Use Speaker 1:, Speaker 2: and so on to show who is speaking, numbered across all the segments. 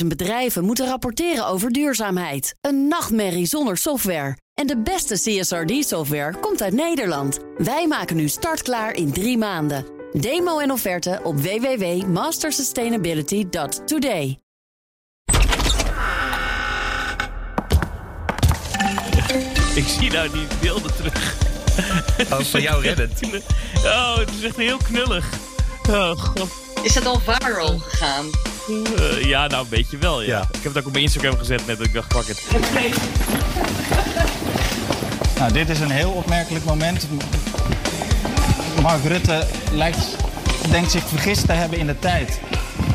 Speaker 1: 50.000 bedrijven moeten rapporteren over duurzaamheid. Een nachtmerrie zonder software. En de beste CSRD-software komt uit Nederland. Wij maken nu startklaar in drie maanden. Demo en offerte op www.mastersustainability.today.
Speaker 2: Ik zie nou die beelden terug.
Speaker 3: Oh, van jou reddend.
Speaker 2: Oh, het is echt heel knullig. Oh, god.
Speaker 4: Is het al viral gegaan?
Speaker 2: Eh, ja, nou een beetje wel, ja.
Speaker 3: Ja.
Speaker 2: Ik heb het ook op mijn Instagram gezet net. Ik dacht, pak het.
Speaker 5: Nou, dit is een heel opmerkelijk moment. Mark Rutte lijkt, denkt zich vergist te hebben in de tijd.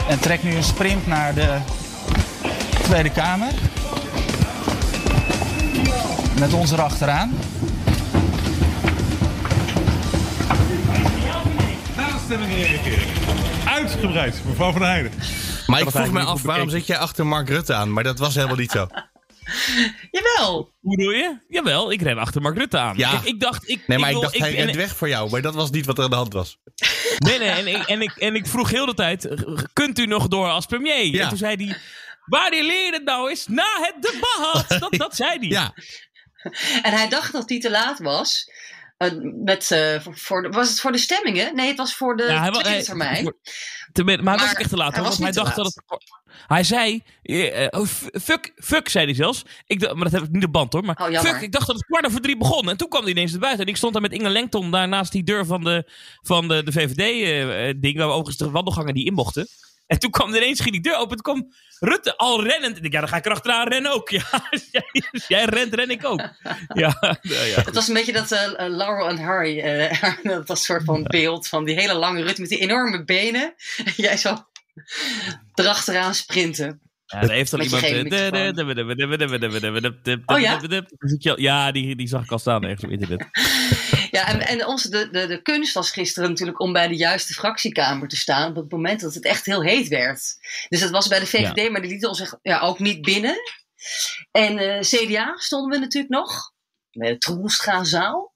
Speaker 5: En trekt nu een sprint naar de Tweede Kamer. Met ons erachteraan.
Speaker 6: Aanstellingen reageren. Uitgebreid, mevrouw van der Heijden.
Speaker 3: Maar ik vroeg me af, waarom zit jij achter Mark Rutte aan? Maar dat was helemaal niet zo.
Speaker 4: Jawel.
Speaker 2: Hoe doe je? Jawel, ik ren achter Mark Rutte aan.
Speaker 3: Ja.
Speaker 2: Ik, ik dacht... Ik,
Speaker 3: Nee, maar ik,
Speaker 2: wil-
Speaker 3: dacht, hij
Speaker 2: en-
Speaker 3: rent weg voor jou. Maar dat was niet wat er aan de hand was.
Speaker 2: Nee, nee, en ik, en, ik, en ik vroeg heel de tijd, kunt u nog door als premier?
Speaker 3: Ja.
Speaker 2: En toen zei hij, wanneer leer je het nou eens? Na het debat! Dat, dat zei hij.
Speaker 3: Ja,
Speaker 4: En hij dacht dat hij te laat was. Eh, met, eh, voor, voor de, was het voor de stemmingen? Nee, het was voor de
Speaker 2: Ja, hij hij-
Speaker 4: termijn.
Speaker 2: voor- te ben- maar hij was
Speaker 4: Maar
Speaker 2: echt te laat.
Speaker 4: hij
Speaker 2: want hij dacht dat het... Hij zei... eh, oh, fuck, fuck, zei hij zelfs. Ik, dacht- maar dat heb ik niet op band hoor. Maar
Speaker 4: Oh,
Speaker 2: fuck, ik dacht dat het kwart over drie begon. En toen kwam hij ineens erbuiten. En ik stond daar met Inge Lengton daar naast die deur van de, van de, de VVD-ding. waar we overigens de wandelgangen die in mochten. En toen kwam er ineens, ging die deur open. Toen kwam Rutte al rennend. En ik, ja, dan ga ik erachteraan rennen ook. Ja, als jij, rent, ren ik ook. Ja, nou ja.
Speaker 4: Het was een beetje dat eh, eh, Laurel en Harry, eh, dat was een soort van beeld van die hele lange Rutte met die enorme benen. En jij zo erachteraan sprinten.
Speaker 2: Ja, daar heeft al iemand... eh,
Speaker 4: Oh ja?
Speaker 2: Ja, die, die zag ik al staan ergens op internet.
Speaker 4: Ja, en, en onze, de, de, de kunst was gisteren natuurlijk om bij de juiste fractiekamer te staan. Op het moment dat het echt heel heet werd. Dus dat was bij de VVD, maar die lieten ons echt, ja, ook niet binnen. En eh, CDA stonden we natuurlijk nog. Bij de Troelstra-zaal.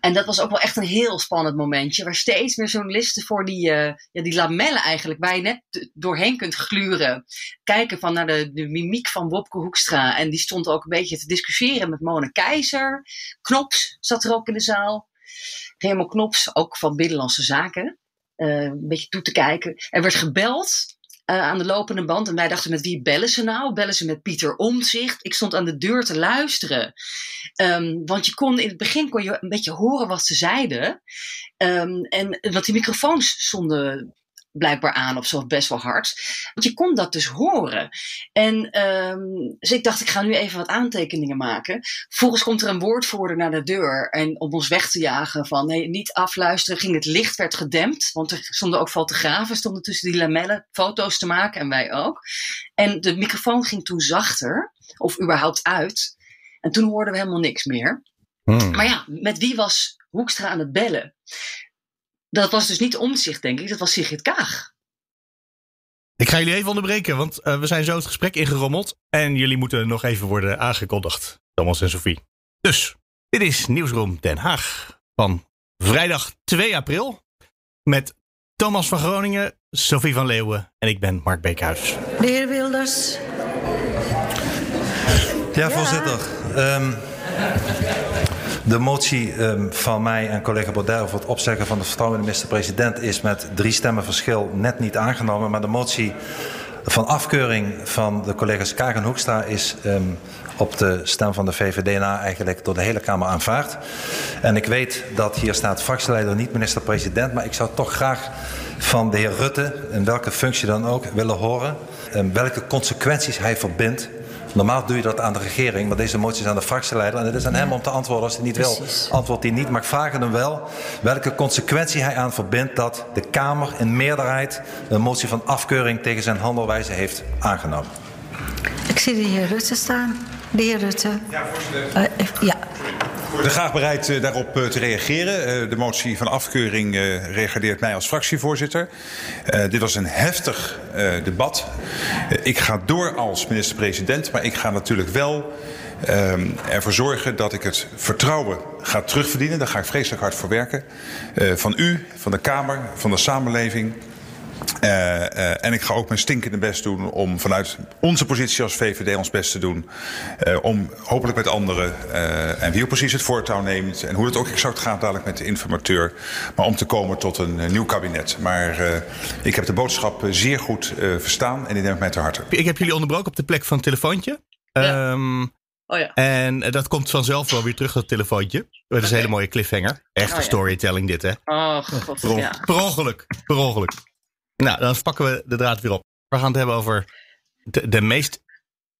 Speaker 4: En dat was ook wel echt een heel spannend momentje. Waar steeds meer journalisten voor die, eh, ja, die lamellen eigenlijk. Waar je net doorheen kunt gluren. Kijken van naar de, de mimiek van Wopke Hoekstra. En die stond ook een beetje te discussiëren met Mona Keizer. Knops zat er ook in de zaal. Remo Knops, ook van Binnenlandse Zaken. eh, een beetje toe te kijken. Er werd gebeld eh, aan de lopende band. En wij dachten, met wie bellen ze nou? Bellen ze met Pieter Omtzigt? Ik stond aan de deur te luisteren. Ehm, want je kon, in het begin kon je een beetje horen wat ze zeiden. Ehm, en, want die microfoons stonden blijkbaar aan of zo, best wel hard. Want je kon dat dus horen. En dus ik dacht, ik ga nu even wat aantekeningen maken. Vervolgens komt er een woordvoerder naar de deur. En om ons weg te jagen van nee, niet afluisteren, ging het licht, werd gedempt. Want er stonden ook fotografen stonden tussen die lamellen foto's te maken en wij ook. En de microfoon ging toen zachter, of überhaupt uit. En toen hoorden we helemaal niks meer.
Speaker 3: Hmm.
Speaker 4: Maar ja, met wie was Hoekstra aan het bellen? Dat was dus niet omzicht, denk ik. Dat was Sigrid Kaag.
Speaker 3: Ik ga jullie even onderbreken, want eh, we zijn zo het gesprek ingerommeld. En jullie moeten nog even worden aangekondigd, Thomas en Sophie. Dus, dit is Nieuwsroom Den Haag van vrijdag 2 april. Met Thomas van Groningen, Sophie van Leeuwen en ik ben Mark Beekhuis.
Speaker 7: De heer Wilders.
Speaker 8: Ja, voorzitter. Ehm, de motie ehm, van mij en collega Baudet over het opzeggen van de vertrouwen in de minister-president is met drie stemmen verschil net niet aangenomen. Maar de motie van afkeuring van de collega's Kaag en Hoekstra is ehm, op de stem van de VVD na eigenlijk door de hele Kamer aanvaard. En ik weet dat hier staat fractieleider, niet minister-president, maar ik zou toch graag van de heer Rutte, in welke functie dan ook, willen horen ehm, welke consequenties hij verbindt Normaal doe je dat aan de regering, maar deze motie is aan de fractieleider. En het is aan hem om te antwoorden. Als hij niet wil, antwoordt hij niet. Maar ik vraag hem wel welke consequentie hij aan verbindt dat de Kamer in meerderheid een motie van afkeuring tegen zijn handelwijze heeft aangenomen.
Speaker 7: Ik zie de heer Rutte staan. De heer Rutte. Ja, voorzitter. ja.
Speaker 6: Ik ben graag bereid eh, daarop eh, te reageren. Eh, de motie van afkeuring eh, reageert mij als fractievoorzitter. Eh, dit was een heftig eh, debat. Eh, ik ga door als minister-president, maar ik ga natuurlijk wel ehm, ervoor zorgen dat ik het vertrouwen ga terugverdienen. Daar ga ik vreselijk hard voor werken. Eh, van u, van de Kamer, van de samenleving. Uh, uh, en ik ga ook mijn stinkende best doen om vanuit onze positie als VVD ons best te doen. Uh, om hopelijk met anderen, en wie ook precies het voortouw neemt. En hoe het ook exact gaat dadelijk met de informateur. Maar om te komen tot een nieuw kabinet. Maar ik heb de boodschap zeer goed verstaan en die neem ik mij te harte.
Speaker 3: Ik heb jullie onderbroken op de plek van het telefoontje.
Speaker 4: Ja.
Speaker 3: Um,
Speaker 4: oh ja.
Speaker 3: En dat komt vanzelf wel weer terug, dat telefoontje. Dat is een hele mooie cliffhanger. Echte
Speaker 4: Oh ja.
Speaker 3: storytelling dit, hè?
Speaker 4: Oh god,
Speaker 3: Per,
Speaker 4: ja.
Speaker 3: per ongeluk. Per ongeluk. Nou, dan pakken we de draad weer op. We gaan het hebben over de, meest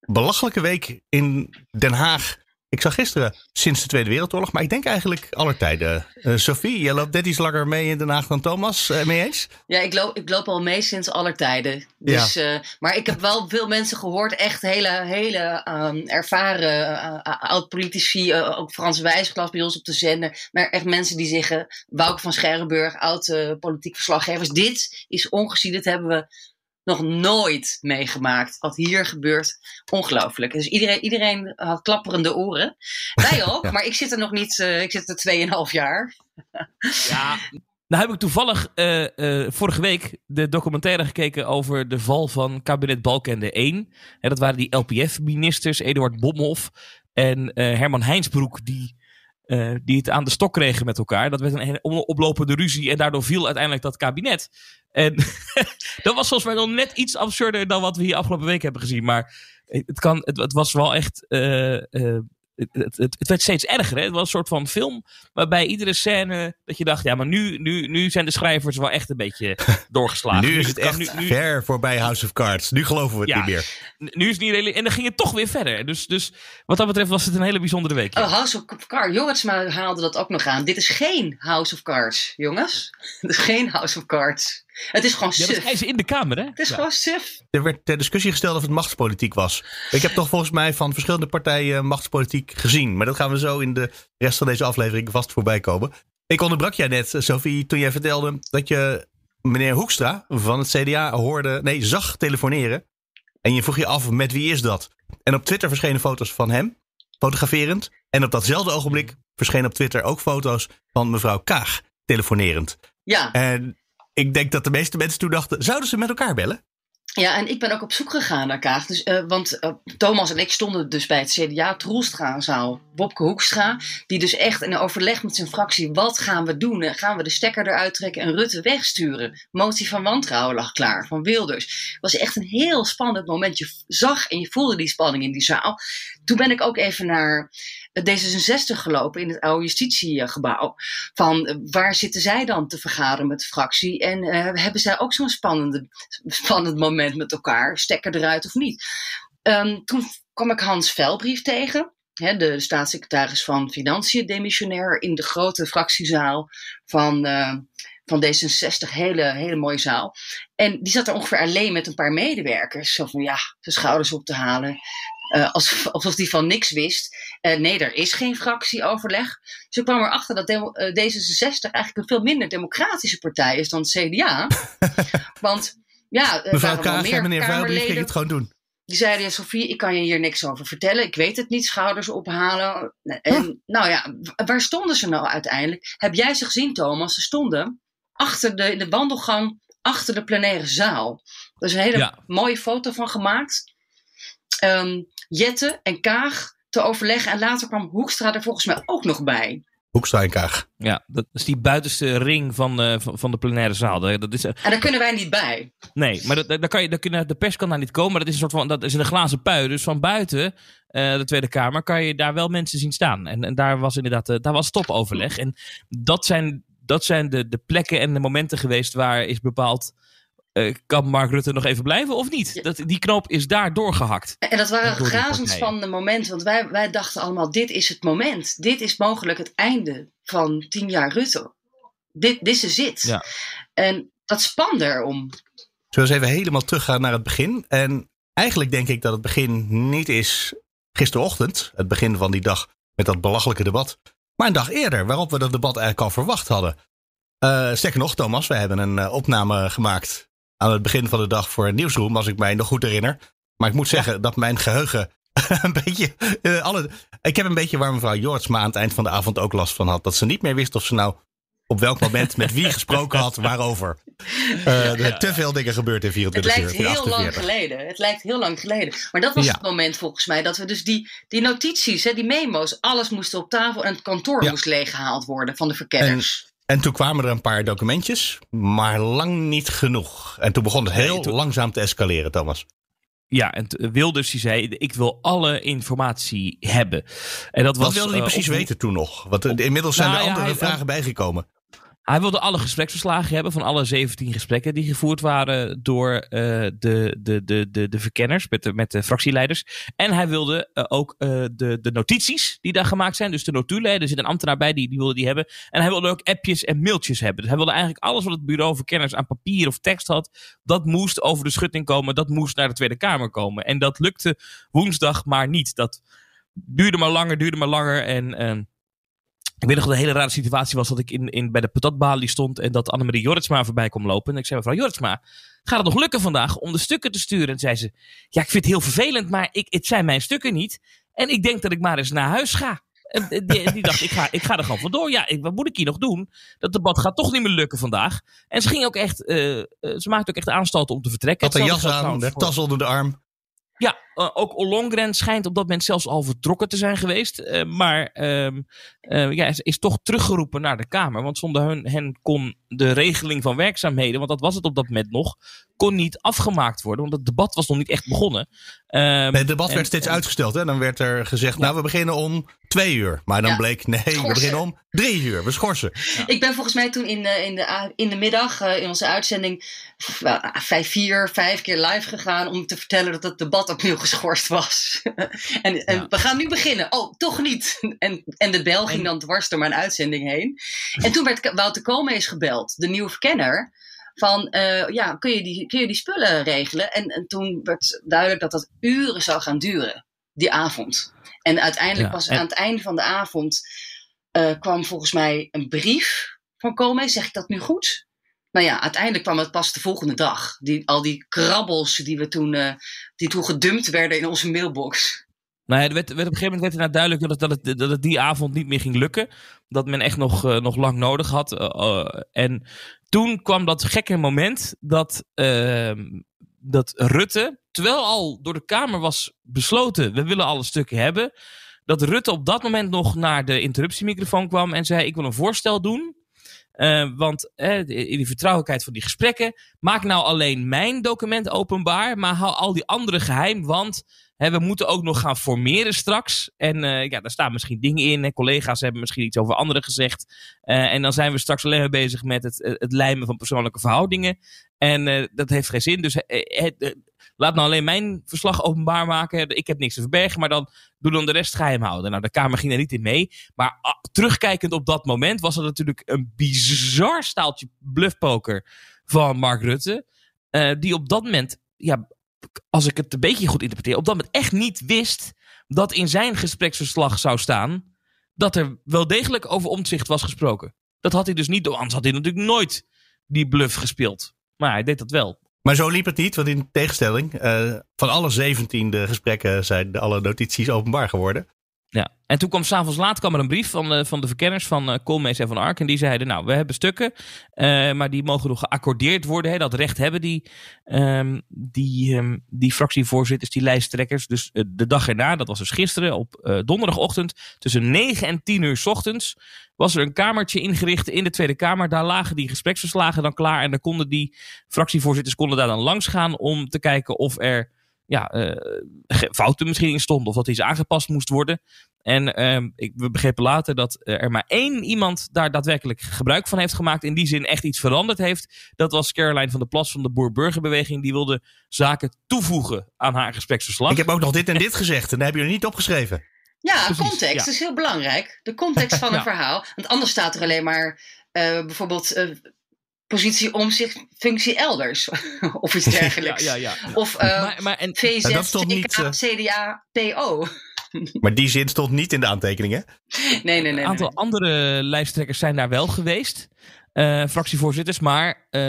Speaker 3: belachelijke week in Den Haag. Ik zag gisteren sinds de Tweede Wereldoorlog, maar ik denk eigenlijk aller tijden. Eh, Sophie, jij loopt net iets langer mee in Den Haag dan Thomas. eh, mee eens?
Speaker 4: Ja, ik loop, ik loop al mee sinds aller tijden. Dus, eh, maar ik heb wel veel mensen gehoord, echt hele, hele ehm, ervaren oud-politici, ook Frans Wijsglas bij ons op de zender. Maar echt mensen die zeggen, Wouke van Scherrenburg, oud-politiek verslaggevers. Dit is ongezien, dit hebben we nog nooit meegemaakt. Wat hier gebeurt, ongelooflijk. Dus iedereen, iedereen had klapperende oren. Wij ook, maar ik zit er nog niet, eh, ik zit er 2,5 jaar.
Speaker 2: Ja. Nou heb ik toevallig eh, eh, vorige week de documentaire gekeken over de val van kabinet Balkenende 1. En dat waren die LPF-ministers, Eduard Bomhoff en eh, Herman Heinsbroek, die, eh, die het aan de stok kregen met elkaar. Dat werd een oplopende ruzie en daardoor viel uiteindelijk dat kabinet. En dat was volgens mij nog net iets absurder dan wat we hier afgelopen week hebben gezien. Maar het, kan, het, het was wel echt... eh, eh, het, het, het, werd steeds erger. Hè? Het was een soort van film waarbij iedere scène dat je dacht, ja, maar nu, nu, nu zijn de schrijvers wel echt een beetje doorgeslagen.
Speaker 3: nu is het echt
Speaker 2: nu, nu,
Speaker 3: ver voorbij House of Cards. Nu geloven we het
Speaker 2: Ja.
Speaker 3: niet meer.
Speaker 2: nu is het niet redelijk. En dan ging het toch weer verder. Dus, dus wat dat betreft was het een hele bijzondere week. ja.
Speaker 4: Oh, House of Cards. Jorritsma haalde dat ook nog aan. Dit is geen House of Cards, jongens. Het is geen House of Cards. Het is gewoon
Speaker 2: Ja, dat
Speaker 4: suf.
Speaker 2: zei ze in de kamer, hè?
Speaker 4: Het is
Speaker 2: Ja.
Speaker 4: gewoon suf.
Speaker 3: Er werd ter discussie gesteld of het machtspolitiek was. Ik heb toch volgens mij van verschillende partijen machtspolitiek gezien. Maar dat gaan we zo in de rest van deze aflevering vast voorbij komen. Ik onderbrak jij net, Sophie, toen jij vertelde dat je meneer Hoekstra van het CDA hoorde, nee, zag telefoneren. En je vroeg je af, met wie is dat? En op Twitter verschenen foto's van hem, fotograferend. En op datzelfde ogenblik verschenen op Twitter ook foto's van mevrouw Kaag, telefonerend.
Speaker 4: Ja.
Speaker 3: En ik denk dat de meeste mensen toen dachten, zouden ze met elkaar bellen?
Speaker 4: ja, en ik ben ook op zoek gegaan naar Kaag. Dus, eh, want eh, Thomas en ik stonden dus bij het CDA. Troelstra zou Bobke Hoekstra. Die dus echt in overleg met zijn fractie. Wat gaan we doen? En gaan we de stekker eruit trekken en Rutte wegsturen? Motie van wantrouwen lag klaar van Wilders. Het was echt een heel spannend moment. Je zag en je voelde die spanning in die zaal. Toen ben ik ook even naar D66 gelopen in het oude justitiegebouw. Van eh, waar zitten zij dan te vergaderen met de fractie? En eh, hebben zij ook zo'n spannend moment met elkaar? Stekker eruit of niet? Ehm, toen kwam ik Hans Velbrief tegen. De staatssecretaris van Financiën, demissionair, in de grote fractiezaal van, eh, van D66. Hele, hele mooie zaal. En die zat er ongeveer alleen met een paar medewerkers. Zo van ja, zijn schouders op te halen. Eh, alsof, alsof die van niks wist. Eh, nee, er is geen fractieoverleg. Dus ik kwam erachter dat demo- eh, D66 eigenlijk een veel minder democratische partij is dan het CDA. Want ja,
Speaker 3: Mevrouw Kaag
Speaker 4: meer
Speaker 3: en meneer Vuilbrief
Speaker 4: Kamerleden.
Speaker 3: ging het gewoon doen.
Speaker 4: Die zeiden, ja, Sofie, ik kan je hier niks over vertellen. Ik weet het niet, schouders ophalen. En nou ja, waar stonden ze nou uiteindelijk? Heb jij ze gezien, Thomas? Ze stonden achter de, in de wandelgang, achter de plenaire zaal. Er is een hele
Speaker 2: Ja.
Speaker 4: mooie foto van gemaakt. Ehm, Jette en Kaag te overleggen. En later kwam Hoekstra er volgens mij ook nog bij.
Speaker 3: Hoekstra en Kaag.
Speaker 2: Ja, dat is die buitenste ring van, eh, van, de plenaire zaal. Dat is, eh,
Speaker 4: En daar kunnen wij niet bij.
Speaker 2: nee, maar dat, daar kan je, daar kunnen, de pers kan daar niet komen. Maar dat is een soort van, dat is in een glazen pui. Dus van buiten eh, de Tweede Kamer kan je daar wel mensen zien staan. En, en daar was inderdaad, daar was topoverleg. En dat zijn, dat zijn de, de plekken en de momenten geweest waar is bepaald... eh, kan Mark Rutte nog even blijven of niet? Dat, die knoop is daar doorgehakt.
Speaker 4: En dat waren
Speaker 2: Door
Speaker 4: razendspannende momenten. Want wij, wij dachten allemaal, dit is het moment. Dit is mogelijk het einde van tien jaar Rutte. Dit, dit is het.
Speaker 2: Ja.
Speaker 4: En dat spande erom.
Speaker 3: Zullen we eens even helemaal teruggaan naar het begin? En eigenlijk denk ik dat het begin niet is gisterochtend, het begin van die dag met dat belachelijke debat, maar een dag eerder, waarop we dat debat eigenlijk al verwacht hadden. Eh sterker nog, Thomas, we hebben een eh, opname gemaakt aan het begin van de dag voor Nieuwsroom, als ik mij nog goed herinner. Maar ik moet zeggen dat mijn geheugen een beetje. eh, alle, ik heb een beetje waar mevrouw Jortsma aan het eind van de avond ook last van had. Dat ze niet meer wist of ze nou op welk moment met wie gesproken had, waarover. Uh, er te veel dingen gebeurd in 24
Speaker 4: uur. Het lijkt heel lang geleden. Het lijkt heel lang geleden. Maar dat was het moment volgens mij dat we dus die, die notities, hè, die memo's, alles moesten op tafel en het kantoor moest leeggehaald worden van de verkenners.
Speaker 3: En, en, toen kwamen er een paar documentjes, maar lang niet genoeg. En toen begon het heel langzaam te escaleren, Thomas.
Speaker 2: Ja, en Wilders die zei, ik wil alle informatie hebben. En dat
Speaker 3: Wat
Speaker 2: was,
Speaker 3: wilde hij precies weten toen nog? Want inmiddels zijn nou er andere vragen bijgekomen.
Speaker 2: Hij wilde alle gespreksverslagen hebben van alle 17 gesprekken die gevoerd waren door uh, de, de, de, de, de verkenners met de, met de fractieleiders. En hij wilde uh, ook uh, de, de notities die daar gemaakt zijn, dus de notulen. Er zit een ambtenaar bij, die, die wilde die hebben. En hij wilde ook appjes en mailtjes hebben. Dus hij wilde eigenlijk alles wat het bureau verkenners aan papier of tekst had, dat moest over de schutting komen, dat moest naar de Tweede Kamer komen. En dat lukte woensdag maar niet. Dat duurde maar langer, duurde maar langer en... Ik weet nog dat een hele rare situatie was dat ik in, in, bij de patatbalie stond en dat Annemarie Jorritsma voorbij kwam lopen. En ik zei, mevrouw Jorritsma, gaat het nog lukken vandaag om de stukken te sturen? En zei ze, ja, ik vind het heel vervelend, maar ik, het zijn mijn stukken niet. En ik denk dat ik maar eens naar huis ga. En die, die dacht, ik ga, ik ga er gewoon vandoor. Ja, ik, wat moet ik hier nog doen? Dat debat gaat toch niet meer lukken vandaag. En ze ging ook echt, uh, ze maakte ook echt aanstalten om te vertrekken.
Speaker 3: Had een jas aan, tas onder de arm.
Speaker 2: Ja, uh, ook Ollongren schijnt op dat moment zelfs al vertrokken te zijn geweest. Uh, maar uh, ja, is, is, toch teruggeroepen naar de Kamer. Want zonder hen, hen, kon de regeling van werkzaamheden, want dat was het op dat moment nog, kon niet afgemaakt worden. Want het debat was nog niet echt begonnen.
Speaker 3: Ehm, het debat werd steeds uitgesteld. Hè? Dan werd er gezegd, nou we beginnen om twee uur. Maar dan bleek, nee, we beginnen om drie uur. We schorsen.
Speaker 4: Ik ben volgens mij toen in de, in de, in de middag uh, in onze uitzending vijf, vier, vijf keer live gegaan om te vertellen dat het debat opnieuw geschorst was. en, en we gaan nu beginnen. Oh, toch niet. En, en de bel ging dan dwars door mijn uitzending heen. En toen werd Wouter Koolmees gebeld, de nieuwe verkenner van uh, ja, kun je, die, kun je die spullen regelen? En, en, toen werd duidelijk dat dat uren zou gaan duren, die avond. En uiteindelijk was aan het einde van de avond uh, kwam volgens mij een brief van Koolmees. Zeg ik dat nu goed? Nou ja, uiteindelijk kwam het pas de volgende dag. Die, al die krabbels die, we toen, uh, die toen gedumpt werden in onze mailbox.
Speaker 2: Nou ja, werd, werd op een gegeven moment werd het duidelijk dat het, dat, dat het die avond niet meer ging lukken. Dat men echt nog, uh, nog lang nodig had. Uh, en toen kwam dat gekke moment dat, ehm, dat Rutte, terwijl al door de Kamer was besloten, we willen alle stukken hebben. Dat Rutte op dat moment nog naar de interruptiemicrofoon kwam en zei: Ik wil een voorstel doen. Uh, want uh, in die vertrouwelijkheid van die gesprekken, maak nou alleen mijn document openbaar, maar hou al die andere geheim, want we moeten ook nog gaan formeren straks. En uh, ja, daar staan misschien dingen in. Hè. Collega's hebben misschien iets over anderen gezegd. en dan zijn we straks alleen maar bezig met het, het lijmen van persoonlijke verhoudingen. En dat heeft geen zin. Dus laat nou alleen mijn verslag openbaar maken. Ik heb niks te verbergen, maar dan doe dan de rest geheim houden. Nou, de Kamer ging er niet in mee. Maar ah, terugkijkend op dat moment was het natuurlijk een bizar staaltje bluffpoker van Mark Rutte. Uh, die op dat moment, ja, als ik het een beetje goed interpreteer, op dat moment echt niet wist dat in zijn gespreksverslag zou staan dat er wel degelijk over omzicht was gesproken. Dat had hij dus niet, anders had hij natuurlijk nooit die bluff gespeeld. Maar hij deed dat wel.
Speaker 3: Maar zo liep het niet, want in tegenstelling, uh, van alle 17 gesprekken zijn alle notities openbaar geworden.
Speaker 2: Ja, en toen kwam s'avonds laat kwam er een brief van, uh, van de verkenners van uh, Koolmees en van Ark. En die zeiden, nou, we hebben stukken, uh, maar die mogen nog geaccordeerd worden. Hè, dat recht hebben die, um, die, um, die fractievoorzitters, die lijsttrekkers. Dus de dag erna, dat was dus gisteren, op donderdagochtend, tussen 9 en 10 uur ochtends, was er een kamertje ingericht in de Tweede Kamer. Daar lagen die gespreksverslagen dan klaar. En dan konden die fractievoorzitters konden daar dan langs gaan om te kijken of er ja, uh, fouten misschien in stonden. Of dat iets aangepast moest worden. En uh, ik, we begrepen later dat er maar één iemand daar daadwerkelijk gebruik van heeft gemaakt. In die zin echt iets veranderd heeft. Dat was Caroline van der Plas van de Boer-Burgerbeweging. Die wilde zaken toevoegen aan haar gespreksverslag.
Speaker 3: Ik heb ook nog dit en dit gezegd. En dat heb je er niet opgeschreven.
Speaker 4: Ja, Precies, context ja. is heel belangrijk. De context van een ja. verhaal. Want anders staat er alleen maar uh, bijvoorbeeld uh, positie, omzicht, functie elders. of iets dergelijks.
Speaker 2: ja, ja,
Speaker 4: ja. Of uh, maar, maar, en, VZ, CK, niet, CDA, PO.
Speaker 3: maar die zin stond niet in de aantekeningen?
Speaker 4: Nee, nee, nee.
Speaker 2: Een aantal
Speaker 4: nee.
Speaker 2: andere lijsttrekkers zijn daar wel geweest. Uh, fractievoorzitters. Maar uh,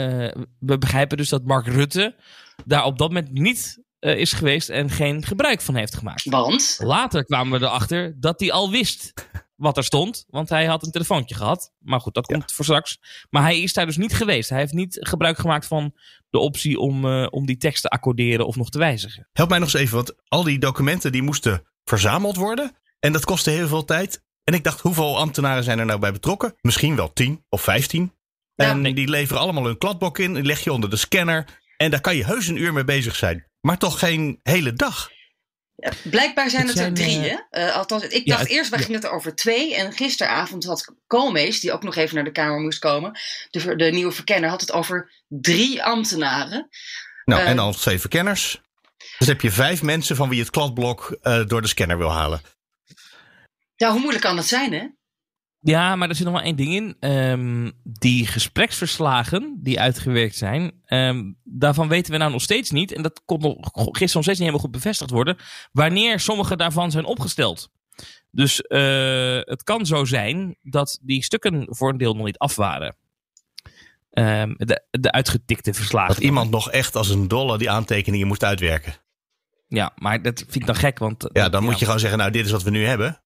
Speaker 2: we begrijpen dus dat Mark Rutte daar op dat moment niet uh, is geweest en geen gebruik van heeft gemaakt.
Speaker 4: Want?
Speaker 2: Later kwamen we erachter dat hij al wist wat er stond, want hij had een telefoontje gehad. Maar goed, dat komt voor straks. Maar hij is daar dus niet geweest. Hij heeft niet gebruik gemaakt van de optie om, uh, om die tekst te accorderen of nog te wijzigen.
Speaker 3: Help mij nog eens even, want al die documenten die moesten verzameld worden. En dat kostte heel veel tijd. En ik dacht, hoeveel ambtenaren zijn er nou bij betrokken? Misschien wel 10 of 15. En die leveren allemaal hun kladblok in, die leg je onder de scanner. En daar kan je heus een uur mee bezig zijn. Maar toch geen hele dag.
Speaker 4: Blijkbaar zijn het, er drie. Uh, uh, althans, ik dacht eerst, ja. gingen het over twee. En gisteravond had Koolmees, die ook nog even naar de Kamer moest komen, de, de nieuwe verkenner, had het over drie ambtenaren.
Speaker 3: Nou, uh, en dan twee verkenners. Dus heb je vijf mensen van wie het kladblok door de scanner wil halen.
Speaker 4: Ja, hoe moeilijk kan dat zijn, hè?
Speaker 2: Ja, maar er zit nog wel één ding in. Um, die gespreksverslagen die uitgewerkt zijn, um, daarvan weten we nou nog steeds niet. En dat kon nog, gisteren nog steeds niet helemaal goed bevestigd worden. Wanneer sommige daarvan zijn opgesteld. Dus uh, het kan zo zijn dat die stukken voor een deel nog niet af waren. Um, de, de uitgetikte verslagen.
Speaker 3: Dat iemand nog echt als een dolle die aantekeningen moest uitwerken.
Speaker 2: Ja, maar dat vind ik dan gek. Want,
Speaker 3: ja, dan moet je gewoon zeggen, nou dit is wat we nu hebben.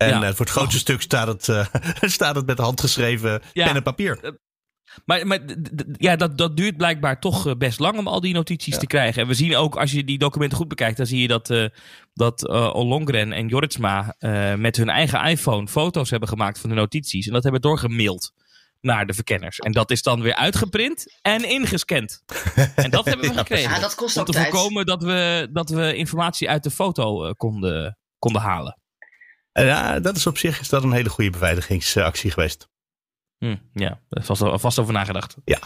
Speaker 3: En ja. uh, voor het grootste oh. stuk staat het, uh, staat het met handgeschreven ja. pen en papier.
Speaker 2: Maar, maar ja, dat, dat duurt blijkbaar toch best lang om al die notities ja. te krijgen. En we zien ook, als je die documenten goed bekijkt, dan zie je dat, uh, dat uh, Ollongren en Joritsma uh, met hun eigen iPhone foto's hebben gemaakt van de notities. En dat hebben doorgemaild naar de verkenners. En dat is dan weer uitgeprint en ingescand. en dat hebben we gekregen.
Speaker 4: Ja, dat kost
Speaker 2: om
Speaker 4: ook
Speaker 2: te
Speaker 4: tijd.
Speaker 2: voorkomen dat we, dat we informatie uit de foto konden, konden halen.
Speaker 3: Ja, dat is op zich is dat een hele goede beveiligingsactie geweest.
Speaker 2: Hm, ja, daar vast, vast over nagedacht.
Speaker 3: Ja.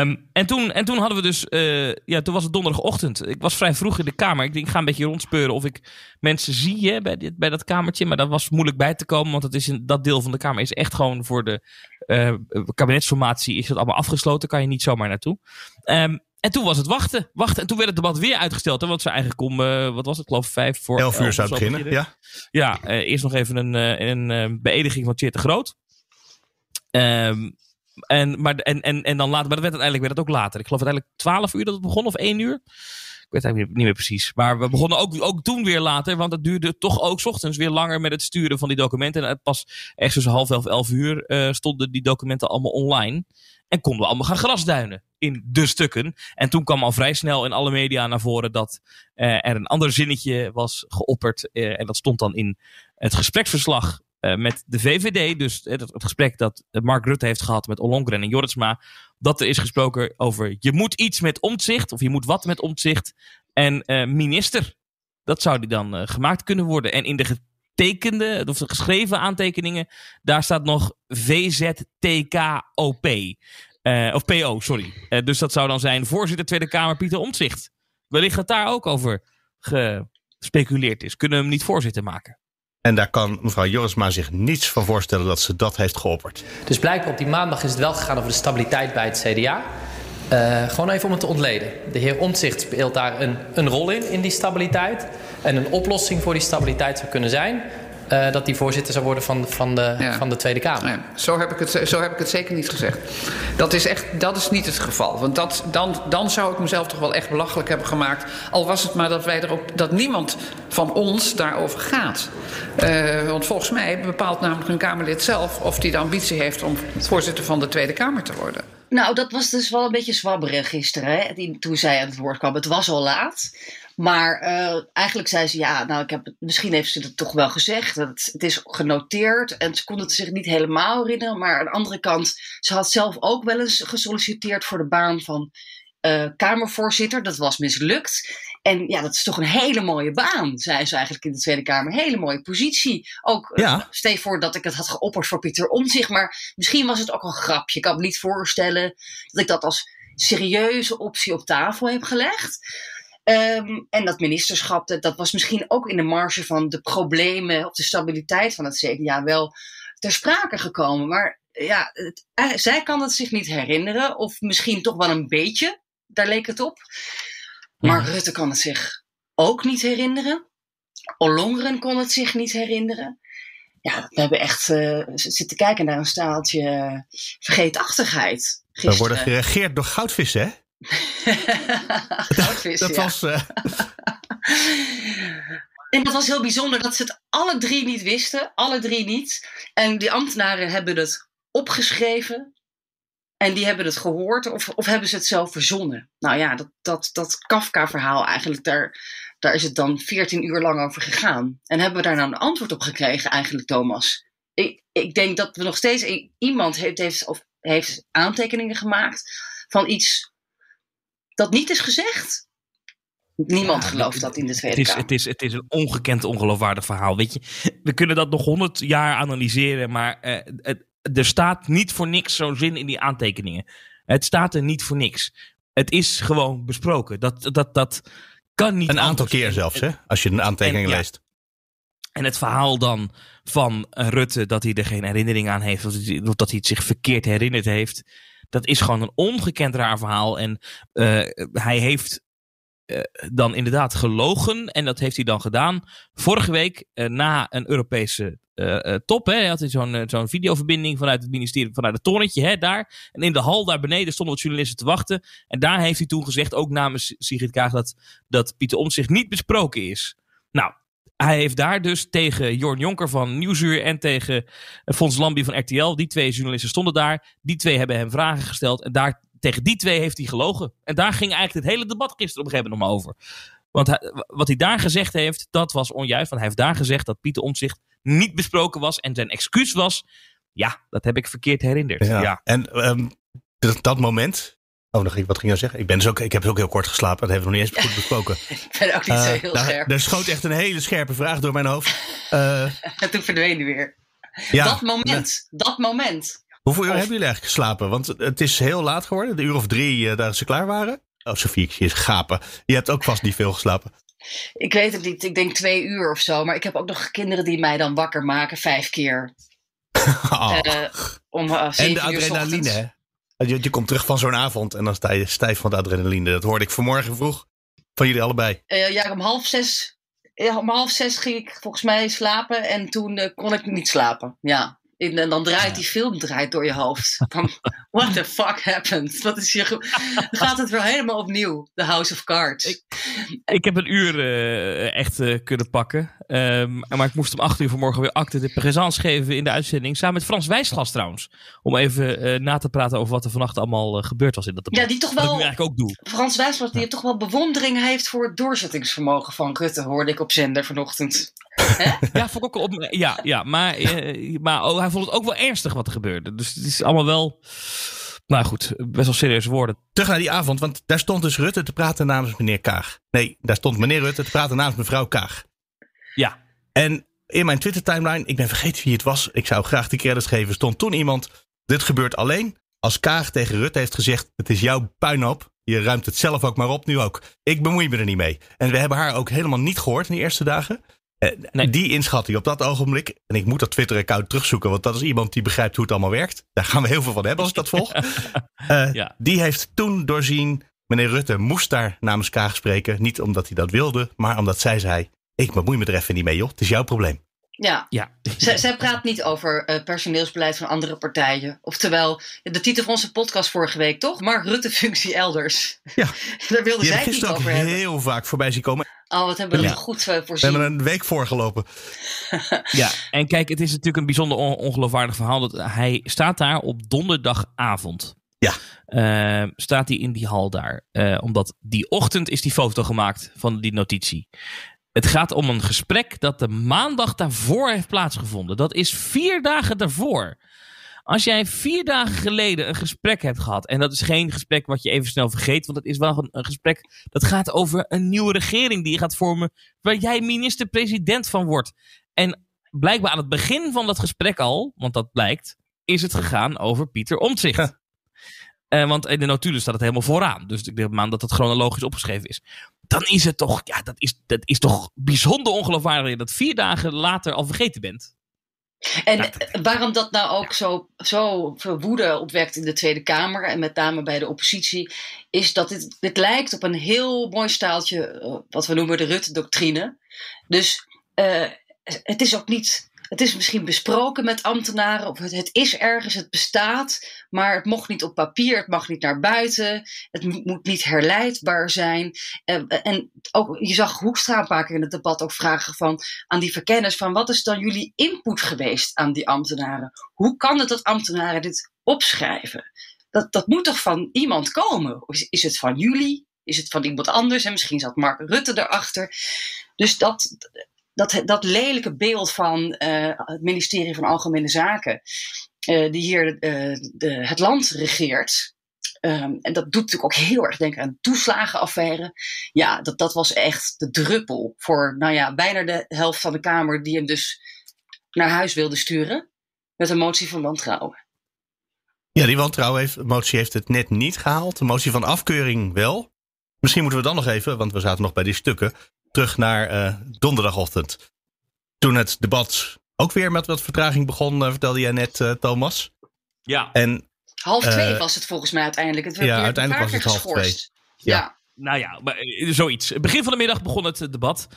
Speaker 2: Um, en, toen, en toen hadden we dus, uh, ja, toen was het donderdagochtend. Ik was vrij vroeg in de kamer. Ik denk, ik ga een beetje rondspeuren of ik mensen zie hè, bij, dit, bij dat kamertje. Maar dat was moeilijk bij te komen, want het is in, dat deel van de kamer is echt gewoon voor de uh, kabinetsformatie. Is het allemaal afgesloten, kan je niet zomaar naartoe. Um, en toen was het wachten. wachten. En toen werd het debat weer uitgesteld. Hè, want ze eigenlijk om, uh, wat was het, geloof ik, vijf voor
Speaker 3: elf uur zou beginnen. beginnen.
Speaker 2: Ja, ja uh, eerst nog even een, uh, een, een beëdiging van Tjeerd de Groot. Um, en, maar, en, en, en dan later, maar dat werd uiteindelijk werd het ook later. Ik geloof uiteindelijk 12 uur dat het begon, of 1 uur. Ik weet eigenlijk niet meer precies. Maar we begonnen ook, ook toen weer later, want het duurde toch ook 's ochtends weer langer met het sturen van die documenten. En pas echt tussen half elf, elf uur uh, stonden die documenten allemaal online. En konden we allemaal gaan grasduinen in de stukken. En toen kwam al vrij snel in alle media naar voren dat uh, er een ander zinnetje was geopperd. Uh, en dat stond dan in het gespreksverslag uh, met de VVD. Dus het, het, gesprek dat Mark Rutte heeft gehad met Ollongren en Jorritsma. Dat er is gesproken over je moet iets met omzicht. Of je moet wat met omzicht. En minister. Dat zou die dan gemaakt kunnen worden. En in de getekende, of de geschreven aantekeningen, daar staat nog VZTKOP. Uh, of PO, sorry. Uh, dus dat zou dan zijn voorzitter Tweede Kamer Pieter Omtzigt. Wellicht dat daar ook over gespeculeerd is. Kunnen we hem niet voorzitter maken?
Speaker 3: En daar kan mevrouw Jorisma zich niets van voorstellen dat ze dat heeft geopperd.
Speaker 9: Dus blijkbaar op die maandag is het wel gegaan over de stabiliteit bij het CDA. Uh, gewoon even om het te ontleden. De heer Omtzigt speelt daar een, een rol in, in die stabiliteit. En een oplossing voor die stabiliteit zou kunnen zijn... Uh, dat die voorzitter zou worden van, van, de, ja. van de Tweede Kamer.
Speaker 10: Ja, zo, heb ik het, zo heb ik het zeker niet gezegd. Dat is, echt, dat is niet het geval. Want dat, dan, dan zou ik mezelf toch wel echt belachelijk hebben gemaakt. Al was het maar dat, wij er ook, dat niemand van ons daarover gaat. Uh, want volgens mij bepaalt namelijk een Kamerlid zelf... of hij de ambitie heeft om voorzitter van de Tweede Kamer te worden.
Speaker 4: Nou, dat was dus wel een beetje zwabberig gisteren, hè, die, toen zij aan het woord kwam. Het was al laat. Maar uh, eigenlijk zei ze, ja, nou, ik heb, misschien heeft ze het toch wel gezegd. Het, het is genoteerd en ze kon het zich niet helemaal herinneren. Maar aan de andere kant, ze had zelf ook wel eens gesolliciteerd voor de baan van uh, Kamervoorzitter. Dat was mislukt. En ja, dat is toch een hele mooie baan, zei ze eigenlijk in de Tweede Kamer. Hele mooie positie. Ook, ja. uh, stel voor dat ik het had geopperd voor Pieter Omtzigt. Maar misschien was het ook een grapje. Ik kan me niet voorstellen dat ik dat als serieuze optie op tafel heb gelegd. Um, en dat ministerschap, dat, dat was misschien ook in de marge van de problemen of de stabiliteit van het CDA wel ter sprake gekomen. Maar ja, het, uh, zij kan het zich niet herinneren, of misschien toch wel een beetje, daar leek het op. Maar ja. Rutte kan het zich ook niet herinneren. Ollongren kon het zich niet herinneren. Ja, we hebben echt uh, zitten kijken naar een staaltje vergeetachtigheid. Gisteren.
Speaker 3: We worden geregeerd door goudvissen, hè?
Speaker 4: Goudvis,
Speaker 3: dat
Speaker 4: ja.
Speaker 3: was. Uh...
Speaker 4: En dat was heel bijzonder dat ze het alle drie niet wisten. Alle drie niet. En die ambtenaren hebben het opgeschreven. En die hebben het gehoord. Of, of hebben ze het zelf verzonnen. Nou ja, dat, dat, dat Kafka-verhaal eigenlijk. Daar, daar is het dan 14 uur lang over gegaan. En hebben we daar nou een antwoord op gekregen eigenlijk, Thomas? Ik, ik denk dat we nog steeds... Iemand heeft, heeft, of heeft aantekeningen gemaakt van iets dat niet is gezegd. Niemand
Speaker 2: Ja,
Speaker 4: gelooft dat in de Tweede
Speaker 2: Het is,
Speaker 4: Kamer.
Speaker 2: het, is, het is een ongekend ongeloofwaardig verhaal. Weet je, we kunnen dat nog honderd jaar analyseren, maar eh, het, er staat niet voor niks zo'n zin in die aantekeningen. Het staat er niet voor niks. Het is gewoon besproken. Dat, dat, dat kan niet
Speaker 3: Een aantal
Speaker 2: anders.
Speaker 3: keer zelfs, hè? Als je een aantekening
Speaker 2: en- ja.
Speaker 3: leest.
Speaker 2: En het verhaal dan van eh, Rutte dat hij er geen herinnering aan heeft, of dat hij, of dat hij het zich verkeerd herinnerd heeft, dat is gewoon een ongekend raar verhaal. En eh, hij heeft eh, dan inderdaad gelogen en dat heeft hij dan gedaan vorige week eh, na een Europese top. Hè, hij had zo'n zo'n videoverbinding vanuit het ministerie, vanuit het torentje hè, daar. En in de hal daar beneden stonden wat journalisten te wachten. En daar heeft hij toen gezegd, ook namens Sigrid Kaag, dat, dat Pieter Omtzigt niet besproken is. Nou, hij heeft daar dus tegen Jorn Jonker van Nieuwsuur en tegen Fons Lambie van RTL, die twee journalisten stonden daar. Die twee hebben hem vragen gesteld en daar, tegen die twee heeft hij gelogen. En daar ging eigenlijk het hele debat gisteren op een gegeven moment om over. Want hij- wat hij daar gezegd heeft, dat was onjuist. Want hij heeft daar gezegd dat Pieter Omtzigt niet besproken was. En zijn excuus was, ja, dat heb ik verkeerd herinnerd.
Speaker 3: Ja.
Speaker 2: Ja.
Speaker 3: En ehm, dat moment. Oh, nog, wat ging je nou zeggen? Ik, ben dus ook, ik heb dus ook heel kort geslapen. Dat hebben we nog niet eens goed besproken.
Speaker 4: Ik ben ook niet zo
Speaker 3: Eh,
Speaker 4: heel
Speaker 3: daar-
Speaker 4: scherp.
Speaker 3: Er schoot echt een hele scherpe vraag door mijn hoofd. Eh,
Speaker 4: En toen verdween hij weer.
Speaker 3: ja,
Speaker 4: dat moment. Dat moment.
Speaker 3: Hoeveel uur
Speaker 4: Of-
Speaker 3: hebben jullie eigenlijk geslapen? Want het is heel laat geworden. De uur of drie eh, dat ze klaar waren. Oh, Sofie, je gapen. Je hebt ook vast niet veel geslapen.
Speaker 4: Ik weet het niet. Ik denk twee uur of zo. Maar ik heb ook nog kinderen die mij dan wakker maken. Vijf keer.
Speaker 3: Oh.
Speaker 4: Om uh,
Speaker 3: en de adrenaline? Je, je komt terug van zo'n avond en dan sta je stijf van de adrenaline. Dat hoorde ik vanmorgen vroeg van jullie allebei.
Speaker 4: Eh, ja, om half zes. om half zes ging ik volgens mij slapen. En toen eh, kon ik niet slapen. Ja. En, en dan draait die film draait door je hoofd. Van, what the fuck happened? Wat is hier gaat het weer helemaal opnieuw. The House of Cards.
Speaker 2: Ik heb een uur eh, echt eh, kunnen pakken. Ehm, maar ik moest om acht uur vanmorgen weer acte de présence geven in de uitzending. Samen met Frans Wijsglas trouwens. Om even eh, na te praten over wat er vannacht allemaal gebeurd was in dat debat.
Speaker 4: Ja, die toch
Speaker 2: Wat ik
Speaker 4: wel-
Speaker 2: nu eigenlijk ook doe.
Speaker 4: Frans Wijsblad, die toch wel bewondering heeft voor het doorzettingsvermogen van Rutte, hoorde ik op zender vanochtend.
Speaker 2: Ja, vond ik ook op, ja, ja maar, maar oh, hij vond het ook wel ernstig wat er gebeurde. Dus het is allemaal wel, nou goed, best wel serieuze woorden.
Speaker 3: Terug naar die avond, want daar stond dus Rutte te praten namens meneer Kaag. Nee, daar stond meneer Rutte te praten namens mevrouw Kaag.
Speaker 2: Ja.
Speaker 3: En in mijn Twitter-timeline, ik ben vergeten wie het was. Ik zou graag de credits geven. Stond toen iemand. Dit gebeurt alleen als Kaag tegen Rutte heeft gezegd: Het is jouw puinhoop. Je ruimt het zelf ook maar op, nu ook. Ik bemoei me er niet mee. En we hebben haar ook helemaal niet gehoord in die eerste dagen. Eh, Die inschatting op dat ogenblik. En ik moet dat Twitter-account terugzoeken, want dat is iemand die begrijpt hoe het allemaal werkt. Daar gaan we heel veel van hebben als ik dat volg. Eh,
Speaker 2: Ja.
Speaker 3: Die heeft toen doorzien. Meneer Rutte moest daar namens Kaag spreken. Niet omdat hij dat wilde, maar omdat zij zei: Ik bemoei me er even niet mee, joh. Het is jouw probleem.
Speaker 4: Ja,
Speaker 2: Ja.
Speaker 4: zij, zij praat niet over eh, personeelsbeleid van andere partijen. Oftewel, de titel van onze podcast vorige week, toch? Mark Rutte functie elders.
Speaker 3: Ja.
Speaker 4: Daar wilde
Speaker 3: Die
Speaker 4: zij het niet
Speaker 3: gisteren ook
Speaker 4: over hebben.
Speaker 3: heel vaak voorbij zien komen.
Speaker 4: Oh, wat hebben we
Speaker 3: Ja.
Speaker 4: dat goed eh,
Speaker 3: We
Speaker 4: voorzien.
Speaker 3: hebben een week voorgelopen.
Speaker 2: Ja, en kijk, het is natuurlijk een bijzonder on- ongeloofwaardig verhaal. Dat hij staat daar op donderdagavond.
Speaker 3: Ja.
Speaker 2: Eh, staat hij in die hal daar. Eh, omdat die ochtend is die foto gemaakt van die notitie. Het gaat om een gesprek dat de maandag daarvoor heeft plaatsgevonden. Dat is vier dagen daarvoor. Als jij vier dagen geleden een gesprek hebt gehad. En dat is geen gesprek wat je even snel vergeet. Want het is wel een, gesprek dat gaat over een nieuwe regering die je gaat vormen. Waar jij minister-president van wordt. En blijkbaar aan het begin van dat gesprek al, want dat blijkt, is het gegaan over Pieter Omtzigt. Eh, want in de notulen staat het helemaal vooraan. Dus ik neem aan dat het chronologisch opgeschreven is. Dan is het toch, ja, dat is, dat is toch bijzonder ongeloofwaardig dat je dat vier dagen later al vergeten bent.
Speaker 4: En waarom dat nou ook zo, zo veel woede opwekt in de Tweede Kamer en met name bij de oppositie, is dat dit, dit lijkt op een heel mooi staaltje, eh, wat we noemen de Rutte-doctrine. Dus eh, het is ook niet het is misschien besproken met ambtenaren, of het, is ergens, het bestaat, maar het mocht niet op papier, het mag niet naar buiten, het moet niet herleidbaar zijn. En, ook, je zag Hoekstra een paar in het debat ook vragen van, aan die verkenners van wat is dan jullie input geweest aan die ambtenaren? Hoe kan het dat ambtenaren dit opschrijven? Dat, dat moet toch van iemand komen? Is, is het van jullie? Is het van iemand anders? En misschien zat Mark Rutte erachter. Dus dat, dat, dat lelijke beeld van uh, het ministerie van Algemene Zaken, uh, die hier uh, de, het land regeert. Um, en dat doet natuurlijk ook heel erg denken aan toeslagenaffaire. Ja, dat, dat was echt de druppel voor nou ja, bijna de helft van de Kamer die hem dus naar huis wilde sturen. Met een motie van wantrouwen.
Speaker 3: Ja, die wantrouwen heeft, motie heeft het net niet gehaald. De motie van afkeuring wel. Misschien moeten we dan nog even, want we zaten nog bij die stukken, terug naar uh, donderdagochtend. Toen het debat ook weer met wat vertraging begon, uh, vertelde jij net, uh, Thomas.
Speaker 2: Ja.
Speaker 3: En,
Speaker 4: half twee was het volgens mij uiteindelijk. Het werd
Speaker 3: ja, uiteindelijk was het half twee.
Speaker 4: Ja. ja.
Speaker 2: Nou ja, maar, zoiets. Begin van de middag begon het debat.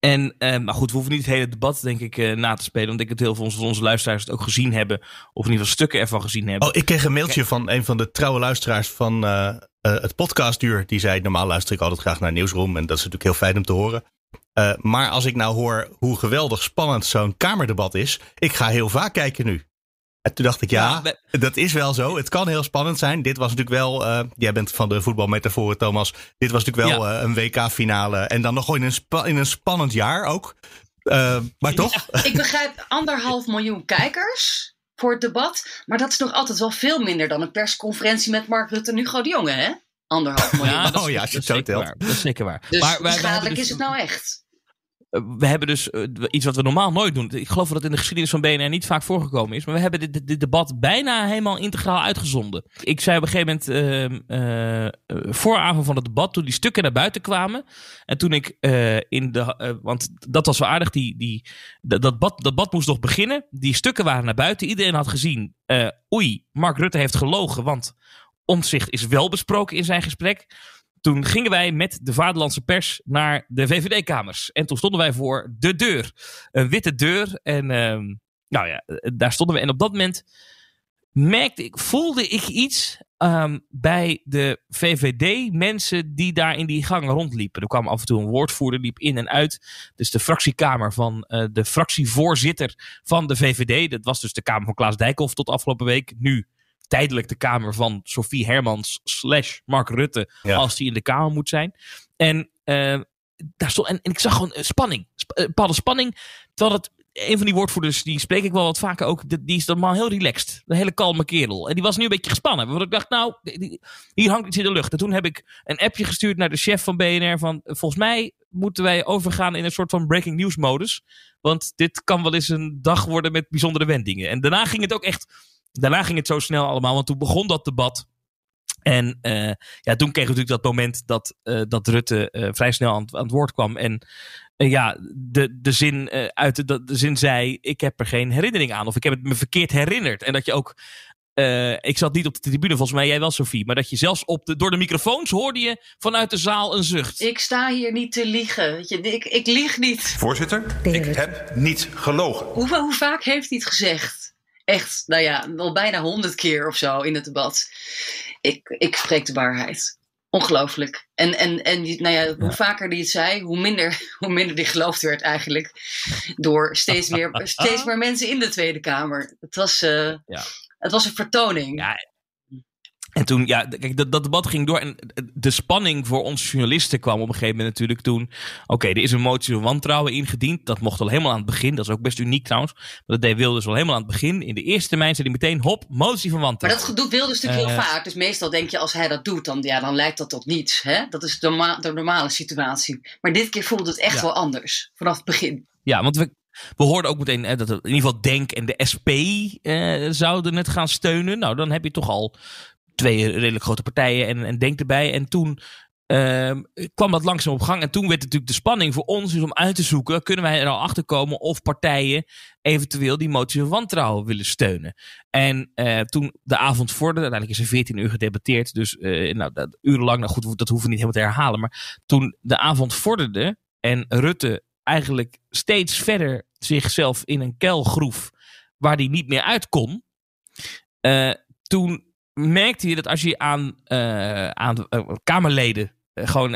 Speaker 2: En, uh, maar goed, we hoeven niet het hele debat, denk ik, uh, na te spelen. Want ik het heel veel van onze luisteraars het ook gezien hebben. Of in ieder geval stukken ervan gezien hebben.
Speaker 3: Oh, ik kreeg een mailtje van een van de trouwe luisteraars van uh, het podcastuur. Die zei, normaal luister ik altijd graag naar Nieuwsroom. En dat is natuurlijk heel fijn om te horen. maar als ik nou hoor hoe geweldig spannend zo'n Kamerdebat is. Ik ga heel vaak kijken nu. En toen dacht ik, ja, ja dat is wel zo. Het kan heel spannend zijn. Dit was natuurlijk wel, uh, jij bent van de voetbalmetaforen, Thomas. Dit was natuurlijk wel ja. uh, een WK-finale. En dan nog gewoon in een, in een spannend jaar ook. Uh, maar toch?
Speaker 4: Ja, ik begrijp anderhalf miljoen kijkers voor het debat. Maar dat is nog altijd wel veel minder dan een persconferentie met Mark Rutte en Hugo de Jonge, hè? Anderhalf miljoen.
Speaker 3: Ja, oh ja, als je het zo telt.
Speaker 2: Dat is zeker waar.
Speaker 4: Dus maar, schadelijk dus, is het nou echt?
Speaker 2: We hebben dus uh, iets wat we normaal nooit doen. Ik geloof dat het in de geschiedenis van BNR niet vaak voorgekomen is. Maar we hebben dit, debat bijna helemaal integraal uitgezonden. Ik zei op een gegeven moment, uh, uh, vooravond van het debat, toen die stukken naar buiten kwamen. En toen ik in de. want dat was wel aardig, die, die, dat, dat, bad, dat moest nog beginnen. Die stukken waren naar buiten. Iedereen had gezien. oei, Mark Rutte heeft gelogen, want omzicht is wel besproken in zijn gesprek toen gingen wij met de vaderlandse pers naar de VVD-kamers. En toen stonden wij voor de deur. Een witte deur. En uh, nou ja, daar stonden we. En op dat moment merkte ik, voelde ik iets um, bij de VVD-mensen die daar in die gang rondliepen. Er kwam af en toe een woordvoerder, liep in en uit. Dus de fractiekamer van uh, de fractievoorzitter van de VVD. Dat was dus de kamer van Klaas Dijkhoff tot afgelopen week. Nu tijdelijk de kamer van Sophie Hermans slash Mark Rutte ja. als die in de kamer moet zijn. En, uh, daar stond, en, en, ik zag gewoon spanning, sp een bepaalde spanning. Terwijl het, een van die woordvoerders, die spreek ik wel wat vaker ook, die is normaal heel relaxed. Een hele kalme kerel. En die was nu een beetje gespannen. Want ik dacht, nou, hier hangt iets in de lucht. En toen heb ik een appje gestuurd naar de chef van BNR van, volgens mij moeten wij overgaan in een soort van breaking news modus. Want dit kan wel eens een dag worden met bijzondere wendingen. En daarna ging het ook echt daarna ging het zo snel allemaal, want toen begon dat debat. En uh, ja, toen kregen we natuurlijk dat moment dat, uh, dat Rutte uh, vrij snel aan, aan, het woord kwam. En ja, de, de, zin, uit de, de zin zei: Ik heb er geen herinnering aan. Of ik heb het me verkeerd herinnerd. En dat je ook. ik zat niet op de tribune, volgens mij jij wel, Sophie. Maar dat je zelfs op de, door de microfoons hoorde je vanuit de zaal een zucht.
Speaker 4: Ik sta hier niet te liegen. Ik, ik lieg niet.
Speaker 6: Voorzitter, ik heb niet gelogen.
Speaker 4: Hoe, hoe vaak heeft hij het gezegd? Echt, nou ja, wel bijna honderd keer of zo in het debat. Ik, ik spreek de waarheid. Ongelooflijk. En, en, en nou ja, hoe vaker die het zei, hoe minder, hoe minder die geloofd werd eigenlijk. Door steeds meer, steeds meer mensen in de Tweede Kamer. Het was, uh, ja. het was een vertoning.
Speaker 2: Ja, en toen, ja, kijk, dat, dat debat ging door. En de spanning voor ons journalisten kwam op een gegeven moment natuurlijk toen. Oké, okay, er is een motie van wantrouwen ingediend. Dat mocht al helemaal aan het begin. Dat is ook best uniek trouwens. Maar dat deed Wilders al helemaal aan het begin. In de eerste termijn zei hij meteen, hop, motie van wantrouwen.
Speaker 4: Maar dat doet Wilders natuurlijk uh, heel vaak. Dus meestal denk je, als hij dat doet, dan, ja, dan lijkt dat tot niets. Hè? Dat is de, norma de normale situatie. Maar dit keer voelde het echt ja. wel anders. Vanaf het begin.
Speaker 2: Ja, want we, we hoorden ook meteen hè, dat in ieder geval Denk en de SP eh, zouden het gaan steunen. Nou, dan heb je toch al twee redelijk grote partijen en, en Denk erbij. En toen uh, kwam dat langzaam op gang. En toen werd natuurlijk de spanning voor ons dus om uit te zoeken... kunnen wij er al achter komen of partijen eventueel die motie van wantrouwen willen steunen. En uh, toen de avond vorderde, uiteindelijk is er 14 uur gedebatteerd... dus uh, nou, dat, urenlang, nou goed, dat hoeven we niet helemaal te herhalen... maar toen de avond vorderde en Rutte eigenlijk steeds verder zichzelf in een kuilgroef waar hij niet meer uit kon. Eh, toen merkte je dat als je aan, eh, aan eh, Kamerleden eh, gewoon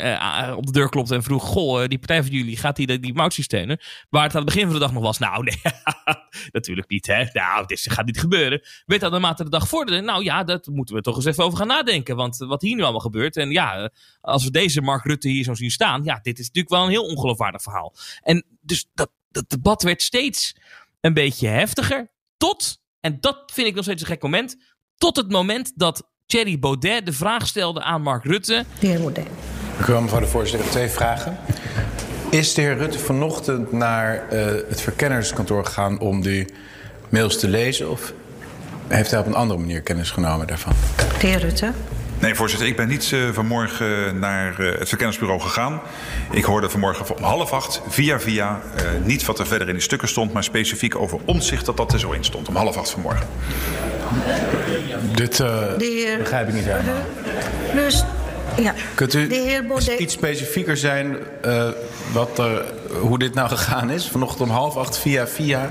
Speaker 2: op de deur klopte en vroeg: Goh, die partij van jullie, gaat die die, die motie steunen? Waar het aan het begin van de dag nog was: Nou, nee, natuurlijk niet, hè? Nou, dit gaat niet gebeuren. Werd dat naarmate de dag vorderde? Nou ja, dat moeten we toch eens even over gaan nadenken. Want wat hier nu allemaal gebeurt. En ja, als we deze Mark Rutte hier zo zien staan, ja, dit is natuurlijk wel een heel ongeloofwaardig verhaal. En dus dat, dat debat werd steeds een beetje heftiger. Tot, en dat vind ik nog steeds een gek moment, tot het moment dat Thierry Baudet de vraag stelde aan Mark Rutte.
Speaker 7: De heer Baudet.
Speaker 11: Dank u wel, mevrouw de voorzitter. Ik heb twee vragen. Is de heer Rutte vanochtend naar uh, het verkennerskantoor gegaan om die mails te lezen? Of heeft hij op een andere manier kennis genomen daarvan?
Speaker 7: De heer Rutte.
Speaker 6: Nee, voorzitter, ik ben niet uh, vanmorgen naar uh, het verkennersbureau gegaan. Ik hoorde vanmorgen om half acht via via uh, niet wat er verder in die stukken stond, maar specifiek over omzicht dat dat er zo in stond. Om half acht vanmorgen.
Speaker 11: Dit
Speaker 7: heer...
Speaker 11: begrijp ik niet helemaal.
Speaker 7: Dus, ja.
Speaker 11: Kunt u
Speaker 7: de heer Baudet...
Speaker 11: iets specifieker zijn wat er, hoe dit nou gegaan is? Vanochtend om half acht via via.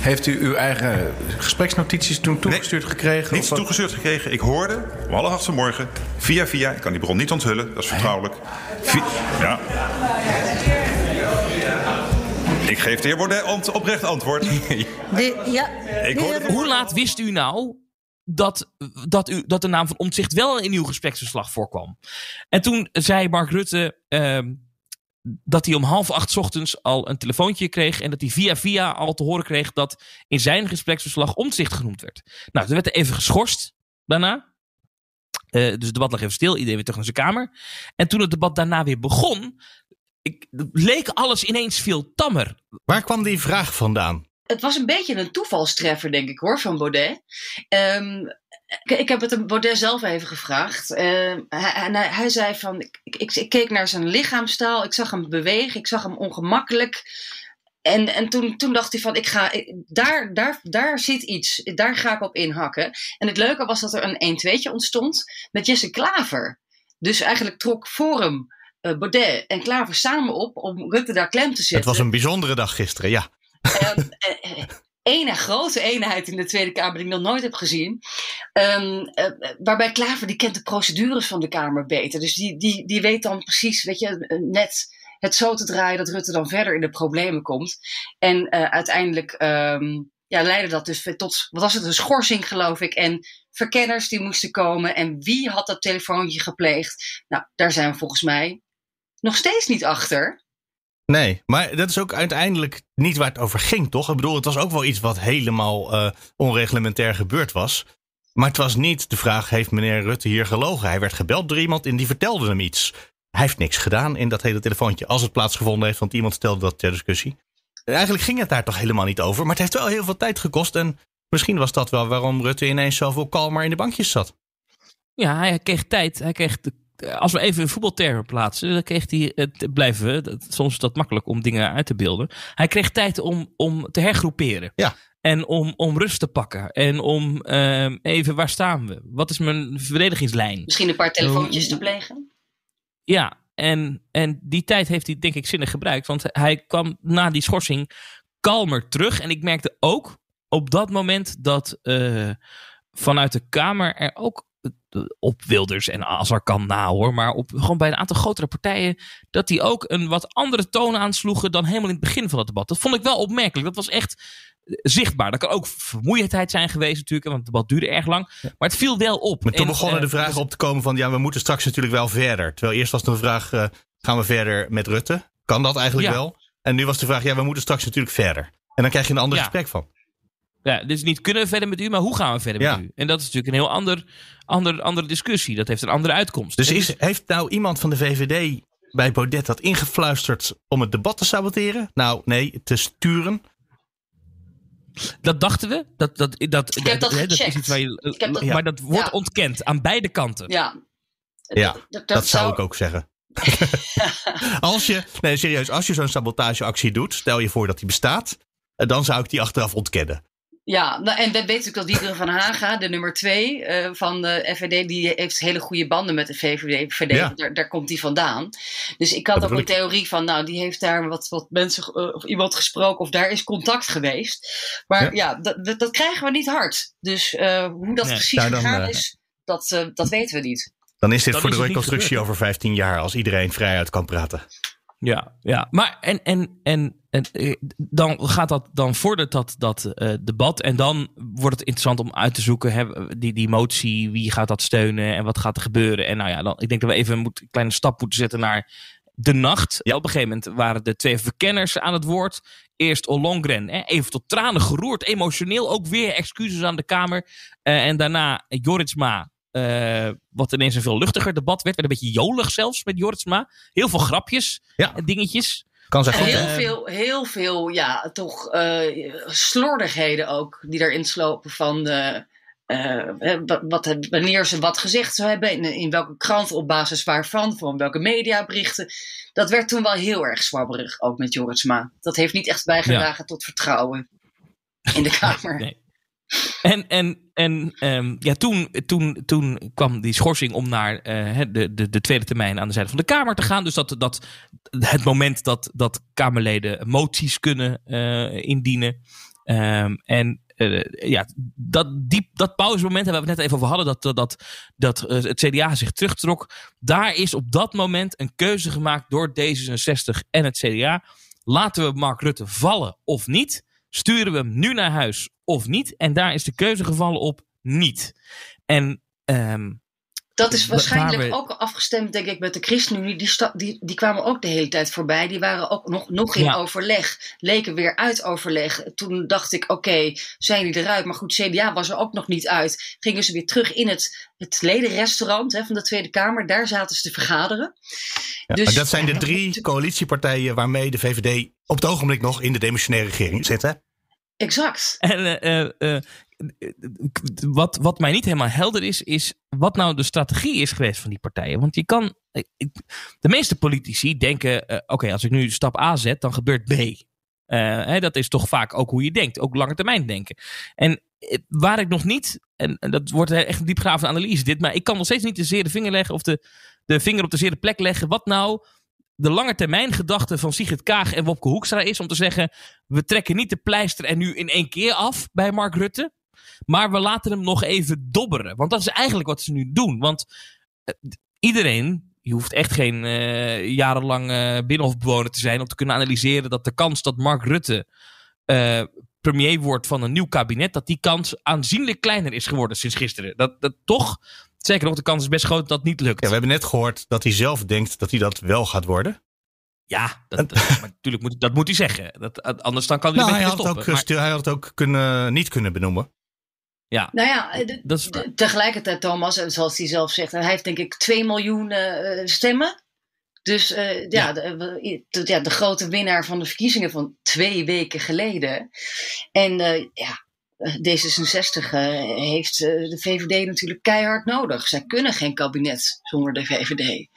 Speaker 11: Heeft u uw eigen gespreksnotities toen toegestuurd
Speaker 6: nee,
Speaker 11: gekregen?
Speaker 6: Niets toegestuurd gekregen. Ik hoorde om half acht vanmorgen via via. Ik kan die bron niet onthullen, dat is vertrouwelijk. Ja. Ik geef de heer Baudet oprecht antwoord.
Speaker 7: De, ja,
Speaker 6: Ik
Speaker 2: Hoe laat wist u nou dat, dat, u, dat de naam van Omtzigt wel in uw gespreksverslag voorkwam? En toen zei Mark Rutte ehm, dat hij om half acht 's ochtends al een telefoontje kreeg. En dat hij via via al te horen kreeg dat in zijn gespreksverslag Omtzigt genoemd werd. Nou, toen werd er even geschorst daarna. Eh, dus het debat lag even stil. Iedereen weer terug naar zijn kamer. En toen het debat daarna weer begon. Ik, leek alles ineens veel tammer.
Speaker 3: Waar kwam die vraag vandaan?
Speaker 4: Het was een beetje een toevalstreffer, denk ik hoor, van Baudet. Um, ik, ik, heb het Baudet zelf even gevraagd. Uh, hij, hij, hij, zei van, ik, ik, ik, keek naar zijn lichaamstaal, ik zag hem bewegen, ik zag hem ongemakkelijk. En, en toen, toen dacht hij van, ik ga, daar, daar, daar zit iets, daar ga ik op inhakken. En het leuke was dat er een 1-2'tje ontstond met Jesse Klaver. Dus eigenlijk trok Forum, Baudet en Klaver samen op om Rutte daar klem te zetten.
Speaker 3: Het was een bijzondere dag gisteren, ja.
Speaker 4: Um, ene grote eenheid in de Tweede Kamer die ik nog nooit heb gezien. Um, uh, waarbij Klaver die kent de procedures van de Kamer beter. Dus die, die, die weet dan precies, weet je, net het zo te draaien dat Rutte dan verder in de problemen komt. En uh, uiteindelijk um, ja, leidde dat dus tot, wat was het, een schorsing geloof ik. En verkenners die moesten komen. En wie had dat telefoontje gepleegd? Nou, daar zijn we volgens mij nog steeds niet achter.
Speaker 3: Nee, maar dat is ook uiteindelijk niet waar het over ging, toch? Ik bedoel, het was ook wel iets wat helemaal uh, onreglementair gebeurd was. Maar het was niet de vraag: heeft meneer Rutte hier gelogen? Hij werd gebeld door iemand en die vertelde hem iets. Hij heeft niks gedaan in dat hele telefoontje. Als het plaatsgevonden heeft, want iemand stelde dat ter discussie. Eigenlijk ging het daar toch helemaal niet over. Maar het heeft wel heel veel tijd gekost. En misschien was dat wel waarom Rutte ineens zoveel kalmer in de bankjes zat.
Speaker 2: Ja, hij kreeg tijd. Hij kreeg de als we even voetbaltermen plaatsen, dan kreeg hij, het blijven we, dat, soms is dat makkelijk om dingen uit te beelden. Hij kreeg tijd om, om te hergroeperen.
Speaker 3: Ja.
Speaker 2: En om, om rust te pakken. En om uh, even, waar staan we? Wat is mijn verdedigingslijn?
Speaker 4: Misschien een paar telefoontjes te plegen?
Speaker 2: Ja, en, en die tijd heeft hij denk ik zinnig gebruikt. Want hij kwam na die schorsing kalmer terug. En ik merkte ook op dat moment dat uh, vanuit de Kamer er ook op Wilders en Azar kan na hoor. Maar op, gewoon bij een aantal grotere partijen. Dat die ook een wat andere toon aansloegen dan helemaal in het begin van het debat. Dat vond ik wel opmerkelijk. Dat was echt zichtbaar. Dat kan ook vermoeidheid zijn geweest natuurlijk. Want het debat duurde erg lang. Maar het viel wel op.
Speaker 3: Maar toen
Speaker 2: en,
Speaker 3: begonnen
Speaker 2: uh,
Speaker 3: de vragen op te komen van... ja, we moeten straks natuurlijk wel verder. Terwijl eerst was de vraag... Uh, gaan we verder met Rutte? Kan dat eigenlijk
Speaker 2: Ja.
Speaker 3: wel? En nu was de vraag... ja, we moeten straks natuurlijk verder. En dan krijg je een ander
Speaker 2: Ja.
Speaker 3: gesprek van.
Speaker 2: Ja, dus niet kunnen we verder met u, maar hoe gaan we verder
Speaker 3: Ja.
Speaker 2: met u? En dat is natuurlijk een heel ander, ander, andere discussie. Dat heeft een andere uitkomst.
Speaker 3: Dus is, heeft nou iemand van de VVD bij Baudet dat ingefluisterd... om het debat te saboteren? Nou, nee, te sturen.
Speaker 2: Dat dachten we. Dat, dat, dat,
Speaker 4: heb dat
Speaker 2: hè, is iets waar je,
Speaker 4: Ik heb dat-
Speaker 2: maar dat wordt
Speaker 4: Ja.
Speaker 2: ontkend aan beide kanten.
Speaker 4: Ja.
Speaker 3: Ja,
Speaker 4: dat,
Speaker 3: dat, zou ik ook zeggen. als je, nee, serieus, als je zo'n sabotageactie doet, stel je voor dat die bestaat, eh, dan zou ik die achteraf ontkennen.
Speaker 4: Ja, nou, en we weten natuurlijk dat Diederik van Haga, de nummer twee uh, van de FVD, die heeft hele goede banden met de VVD.
Speaker 3: Ja.
Speaker 4: daar, daar komt die vandaan. Dus ik had
Speaker 3: Dat
Speaker 4: ook een
Speaker 3: ik.
Speaker 4: theorie van, nou, die heeft daar wat, wat mensen eh, of iemand gesproken of daar is contact geweest. Maar
Speaker 3: Ja.
Speaker 4: ja, dat, dat, dat krijgen we niet hard. Dus eh, hoe dat
Speaker 2: Nee.
Speaker 4: precies
Speaker 3: Nou, dan,
Speaker 4: gegaan
Speaker 3: eh,
Speaker 4: is, dat, eh, dat weten we niet.
Speaker 3: Dan is dit
Speaker 2: Dan
Speaker 3: voor
Speaker 2: is
Speaker 3: de reconstructie over 15 jaar als iedereen vrijuit kan praten.
Speaker 2: Ja, ja. Maar en, en, en, en eh, dan gaat dat, dan vordert dat, dat eh, debat. En dan wordt het interessant om uit te zoeken, hè, die, die motie, wie gaat dat steunen en wat gaat er gebeuren. En nou ja, dan, ik denk dat we even moet, een kleine stap moeten zetten naar de nacht. Op een gegeven moment waren de twee verkenners aan het woord. Eerst Ollongren, hè, even tot tranen geroerd, emotioneel ook weer excuses aan de Kamer. Eh, en daarna Joritsma, eh, wat ineens een veel luchtiger debat werd. Werd een beetje jolig zelfs met Joritsma. Heel veel grapjes
Speaker 3: Ja.
Speaker 2: en dingetjes.
Speaker 3: Kan zijn goed.
Speaker 4: heel veel, heel veel, ja, toch eh, slordigheden ook die erin slopen van de, eh, wat, wat- wanneer ze wat gezegd zou hebben, in, in welke krant, op basis waarvan, van welke mediaberichten. Dat werd toen wel heel erg zwabberig, ook met Joritsma. Dat heeft niet echt bijgedragen tot vertrouwen in de Kamer.
Speaker 2: Nee. En, en, en ehm, ja, toen, toen, toen kwam die schorsing om naar eh, de, de, de tweede termijn aan de zijde van de Kamer te gaan. Dus dat, dat het moment dat, dat Kamerleden moties kunnen eh, indienen. Ehm, en eh, ja, dat, die, dat pauzemoment hebben we het net even over hadden. Dat, dat, dat het CDA zich terugtrok. Daar is op dat moment een keuze gemaakt door D66 en het CDA. Laten we Mark Rutte vallen of niet? Sturen we hem nu naar huis of niet? En daar is de keuze gevallen op niet. En ehm,
Speaker 4: Dat is
Speaker 2: Wa-
Speaker 4: waarschijnlijk
Speaker 2: we-
Speaker 4: ook afgestemd, denk ik, met de ChristenUnie. Die, sta- die, die kwamen ook de hele tijd voorbij. Die waren ook nog, nog in
Speaker 2: Ja.
Speaker 4: overleg. Leken weer uit overleg. Toen dacht ik, oké, zijn die eruit? Maar goed, CDA was er ook nog niet uit. Gingen ze weer terug in het, het ledenrestaurant hè, van de Tweede Kamer. Daar zaten ze te vergaderen.
Speaker 3: Ja,
Speaker 4: Dus-
Speaker 3: maar dat zijn de drie coalitiepartijen waarmee de VVD op het ogenblik nog in de demissionaire regering zit. Hè?
Speaker 4: Exact.
Speaker 2: En eh, eh, eh, wat, wat mij niet helemaal helder is, is wat nou de strategie is geweest van die partijen. Want je kan. De meeste politici denken: oké, als ik nu stap A zet, dan gebeurt B. Hè, dat is toch vaak ook hoe je denkt, ook lange termijn denken. En waar ik nog niet, en, dat wordt echt een diepgravende analyse dit, maar ik kan nog steeds niet de zere vinger leggen of de, de vinger op de zere plek leggen. Wat nou de lange termijn gedachte van Sigrid Kaag en Wopke Hoekstra is om te zeggen: we trekken niet de pleister er nu in één keer af bij Mark Rutte. Maar we laten hem nog even dobberen. Want dat is eigenlijk wat ze nu doen. Want eh, iedereen, je hoeft echt geen eh, jarenlang eh, binnenhofbewoner te zijn om te kunnen analyseren dat de kans dat Mark Rutte premier wordt van een nieuw kabinet, dat die kans aanzienlijk kleiner is geworden sinds gisteren. Dat, dat toch, zeker nog, de kans is best groot dat dat niet lukt.
Speaker 3: Ja, we hebben net gehoord dat hij zelf denkt dat hij dat wel gaat worden.
Speaker 2: Ja, dat, dat- maar natuurlijk moet, dat moet hij zeggen. Dat, anders dan kan hij
Speaker 3: Nou, hij,
Speaker 2: beter
Speaker 3: had het
Speaker 2: stoppen.
Speaker 3: ook,
Speaker 2: Maar-
Speaker 3: stil- hij had het ook kunnen, niet kunnen benoemen.
Speaker 2: ja,
Speaker 4: Nou ja, eh,
Speaker 2: dat is
Speaker 4: tegelijkertijd, Thomas, en zoals hij zelf zegt, hij heeft denk ik 2 miljoen eh, stemmen. Dus eh, ja,
Speaker 2: Ja.
Speaker 4: De, de, ja, de grote winnaar van de verkiezingen van twee weken geleden. En eh, ja, eh, D66 eh, heeft eh, de VVD natuurlijk keihard nodig. Zij kunnen geen kabinet zonder de VVD.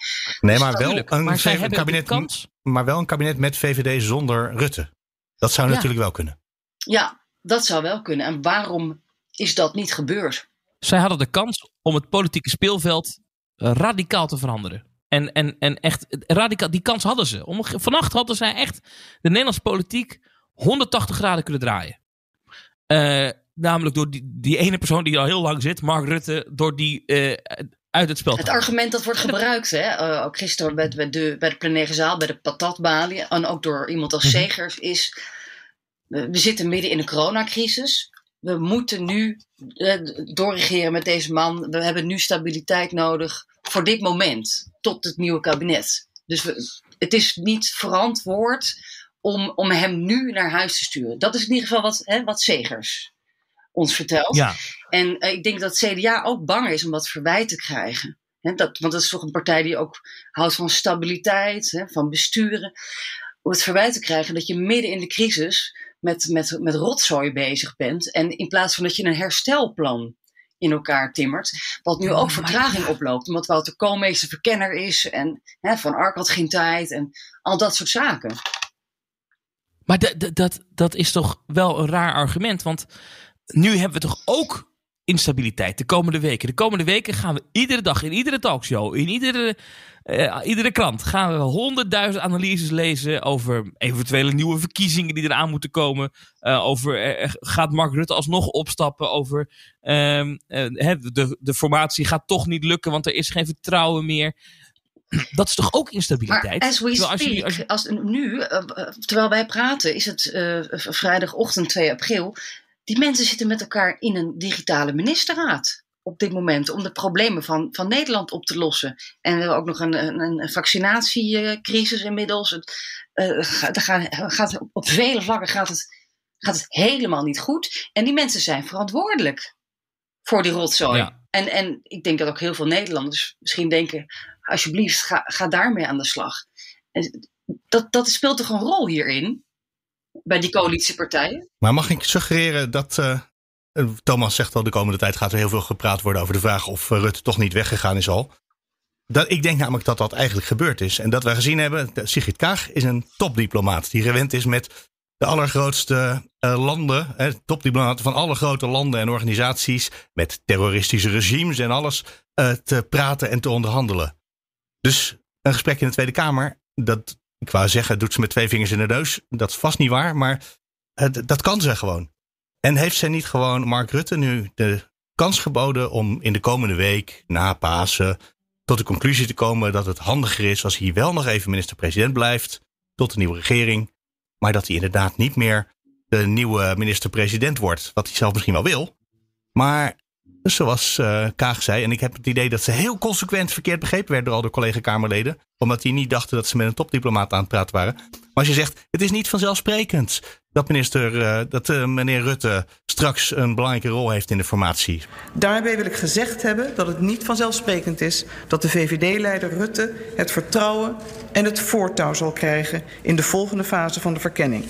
Speaker 3: Nee, maar wel, een,
Speaker 2: maar zij
Speaker 3: VVD
Speaker 2: hebben
Speaker 3: kabinet,
Speaker 2: de kans.
Speaker 3: maar wel een kabinet met VVD zonder Rutte. Dat zou
Speaker 2: Ja.
Speaker 3: natuurlijk wel kunnen.
Speaker 4: Ja, dat zou wel kunnen. En waarom is dat niet gebeurd?
Speaker 2: zij hadden de kans om het politieke speelveld eh, radicaal te veranderen. En, en, en echt, radicaal, die kans hadden ze. Om, vannacht hadden zij echt de Nederlandse politiek 180 graden kunnen draaien. Eh, namelijk door die, die ene persoon die al heel lang zit, Mark Rutte, door die eh, uit het spel te
Speaker 4: Het argument dat wordt gebruikt, hè, eh, ook gisteren bij, bij, de, bij de plenaire zaal, bij de patatbalie, en ook door iemand als
Speaker 2: Mhm.
Speaker 4: Segers, is: we, we zitten midden in een coronacrisis. We moeten nu eh, doorregeren met deze man. We hebben nu stabiliteit nodig voor dit moment, tot het nieuwe kabinet. Dus we, het is niet verantwoord om, om hem nu naar huis te sturen. Dat is in ieder geval wat, hè, wat Segers ons vertelt.
Speaker 2: Ja,
Speaker 4: En eh, ik denk dat CDA ook bang is om dat verwijt te krijgen. Hè, dat, want dat is toch een partij die ook houdt van stabiliteit, hè, van besturen. Om het verwijt te krijgen dat je midden in de crisis met, met, met rotzooi bezig bent. En in plaats van dat je een herstelplan in elkaar timmert. Wat nu ook vertraging oploopt. Omdat Wouter Koolmees de verkenner is. En hè, Van Ark had geen tijd. En al dat soort zaken.
Speaker 2: Maar dat- dat- is toch wel een raar argument. Want nu hebben we toch ook instabiliteit de komende weken. De komende weken gaan we iedere dag in iedere talkshow, in iedere, uh, iedere krant, gaan we honderdduizend analyses lezen over eventuele nieuwe verkiezingen die eraan moeten komen. Uh, over uh, gaat Mark Rutte alsnog opstappen? Over ehm, de, de formatie gaat toch niet lukken, want er is geen vertrouwen meer. Dat is toch ook instabiliteit?
Speaker 4: Maar as we speak, als, je, als, als nu, terwijl wij praten, is het vrijdagochtend 2 april die mensen zitten met elkaar in een digitale ministerraad op dit moment om de problemen van, van Nederland op te lossen. En we hebben ook nog een, een, een vaccinatiecrisis inmiddels. Het, uh, gaat, gaat, op vele vlakken gaat het, gaat het helemaal niet goed. En die mensen zijn verantwoordelijk voor die rotzooi. En, en ik denk dat ook heel veel Nederlanders misschien denken: alsjeblieft, ga, ga daarmee aan de slag. En dat, dat speelt toch een rol hierin? bij die coalitiepartijen.
Speaker 3: Maar mag ik suggereren dat. Uh, Thomas zegt al, de komende tijd gaat er heel veel gepraat worden over de vraag of uh, Rutte toch niet weggegaan is al. Dat, ik denk namelijk dat dat eigenlijk gebeurd is. En dat we gezien hebben, Sigrid Kaag is een topdiplomaat. Die gewend is met de allergrootste uh, landen, hè, topdiplomaten van alle grote landen en organisaties, met terroristische regimes en alles, uh, te praten en te onderhandelen. Dus een gesprek in de Tweede Kamer, dat ik wou zeggen, doet ze met twee vingers in de neus. Dat is vast niet waar, maar dat kan ze gewoon. En heeft zij niet gewoon Mark Rutte nu de kans geboden om in de komende week, na Pasen, tot de conclusie te komen dat het handiger is als hij wel nog even minister-president blijft, tot de nieuwe regering, maar dat hij inderdaad niet meer de nieuwe minister-president wordt, wat hij zelf misschien wel wil. Maar zoals uh, Kaag zei, en ik heb het idee dat ze heel consequent verkeerd begrepen werd door al de collega-Kamerleden, omdat die niet dachten dat ze met een topdiplomaat aan het praten waren. Maar als je zegt, het is niet vanzelfsprekend dat, minister, uh, dat uh, meneer Rutte straks een belangrijke rol heeft in de formatie.
Speaker 12: Daarbij wil ik gezegd hebben dat het niet vanzelfsprekend is dat de VVD-leider Rutte het vertrouwen en het voortouw zal krijgen in de volgende fase van de verkenning.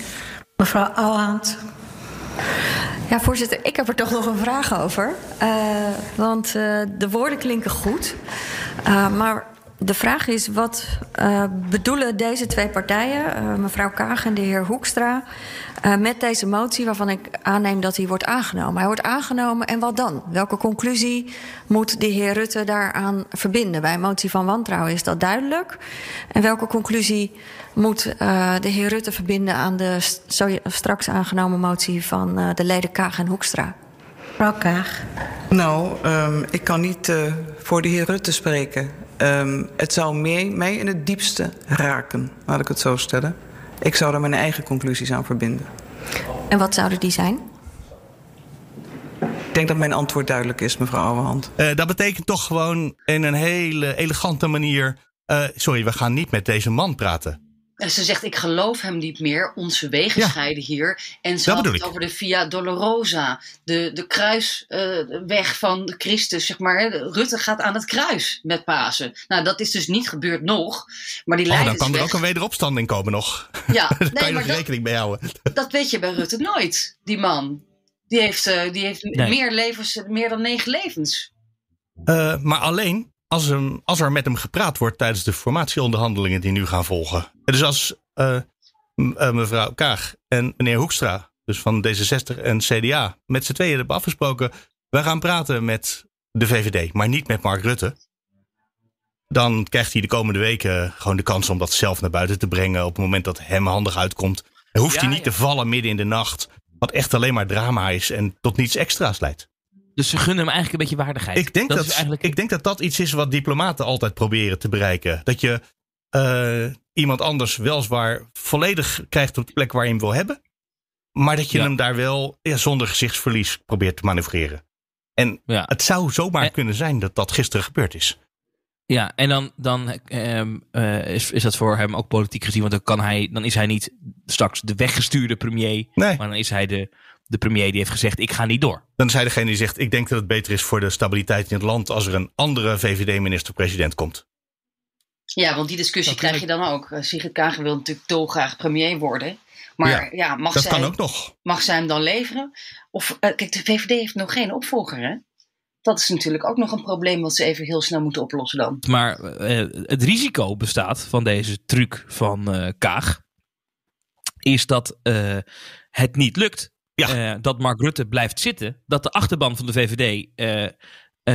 Speaker 7: Mevrouw Ouwehand.
Speaker 13: Ja, voorzitter, ik heb er toch nog een vraag over. Uh, want uh, de woorden klinken goed. Uh, maar de vraag is, wat uh, bedoelen deze twee partijen, uh, mevrouw Kaag en de heer Hoekstra, uh, met deze motie waarvan ik aanneem dat hij wordt aangenomen? Hij wordt aangenomen en wat dan? Welke conclusie moet de heer Rutte daaraan verbinden? Bij een motie van wantrouwen is dat duidelijk. En welke conclusie moet de heer Rutte verbinden aan de straks aangenomen motie van de leden Kaag en Hoekstra?
Speaker 7: Mevrouw Kaag.
Speaker 12: Nou, um, ik kan niet voor de heer Rutte spreken. Um, het zou mij, mij in het diepste raken, laat ik het zo stellen. Ik zou er mijn eigen conclusies aan verbinden.
Speaker 13: En wat zouden die zijn?
Speaker 12: Ik denk dat mijn antwoord duidelijk is, mevrouw Ouwehand.
Speaker 3: Uh, dat betekent toch gewoon in een hele elegante manier... Uh, sorry, we gaan niet met deze man praten.
Speaker 4: En ze zegt, ik geloof hem niet meer. Onze wegen ja. scheiden hier. En ze had het over de Via Dolorosa. De, de kruisweg uh, van Christus, zeg maar. Rutte gaat aan het kruis met Pasen. Nou, dat is dus niet gebeurd nog. Maar die
Speaker 3: oh, dan kan er ook een wederopstanding komen nog.
Speaker 4: Ja,
Speaker 3: Daar
Speaker 4: nee,
Speaker 3: kan je
Speaker 4: maar
Speaker 3: nog
Speaker 4: dat,
Speaker 3: rekening mee houden.
Speaker 4: Dat weet je bij Rutte nooit, die man. Die heeft, uh, die heeft nee. meer, levens, meer dan negen levens.
Speaker 3: Uh, maar alleen als, hem, als er met hem gepraat wordt tijdens de formatieonderhandelingen die nu gaan volgen. Dus als uh, mevrouw Kaag en meneer Hoekstra, dus van D66 en CDA, met z'n tweeën hebben afgesproken. We gaan praten met de VVD, maar niet met Mark Rutte. Dan krijgt hij de komende weken gewoon de kans om dat zelf naar buiten te brengen. op het moment dat hem handig uitkomt. Dan hoeft ja, hij niet ja. te vallen midden in de nacht. Wat echt alleen maar drama is en tot niets extra's leidt.
Speaker 2: Dus ze gunnen hem eigenlijk een beetje waardigheid.
Speaker 3: Ik denk dat, dat eigenlijk... ik denk dat dat iets is wat diplomaten altijd proberen te bereiken. Dat je uh, iemand anders weliswaar volledig krijgt op de plek waar je hem wil hebben. Maar dat je ja. hem daar wel ja, zonder gezichtsverlies probeert te manoeuvreren. En ja. het zou zomaar en... kunnen zijn dat dat gisteren gebeurd is.
Speaker 2: Ja, en dan, dan um, uh, is, is dat voor hem ook politiek gezien. Want dan, kan hij, dan is hij niet straks de weggestuurde premier.
Speaker 3: Nee.
Speaker 2: Maar dan is hij de, de premier die heeft gezegd: Ik ga niet door.
Speaker 3: Dan is hij degene die zegt: Ik denk dat het beter is voor de stabiliteit in het land. als er een andere VVD-minister-president komt.
Speaker 4: Ja, want die discussie dat krijg je dan ook. Sigrid Kagen wil natuurlijk dolgraag premier worden. Maar ja, ja mag,
Speaker 3: dat
Speaker 4: zij,
Speaker 3: kan ook nog.
Speaker 4: mag zij hem dan leveren? Of, uh, kijk, de VVD heeft nog geen opvolger, hè? Dat is natuurlijk ook nog een probleem wat ze even heel snel moeten oplossen dan.
Speaker 2: Maar uh, het risico bestaat van deze truc van uh, Kaag... is dat het niet lukt eh, dat Mark Rutte blijft zitten, dat de achterban van de VVD eh, eh,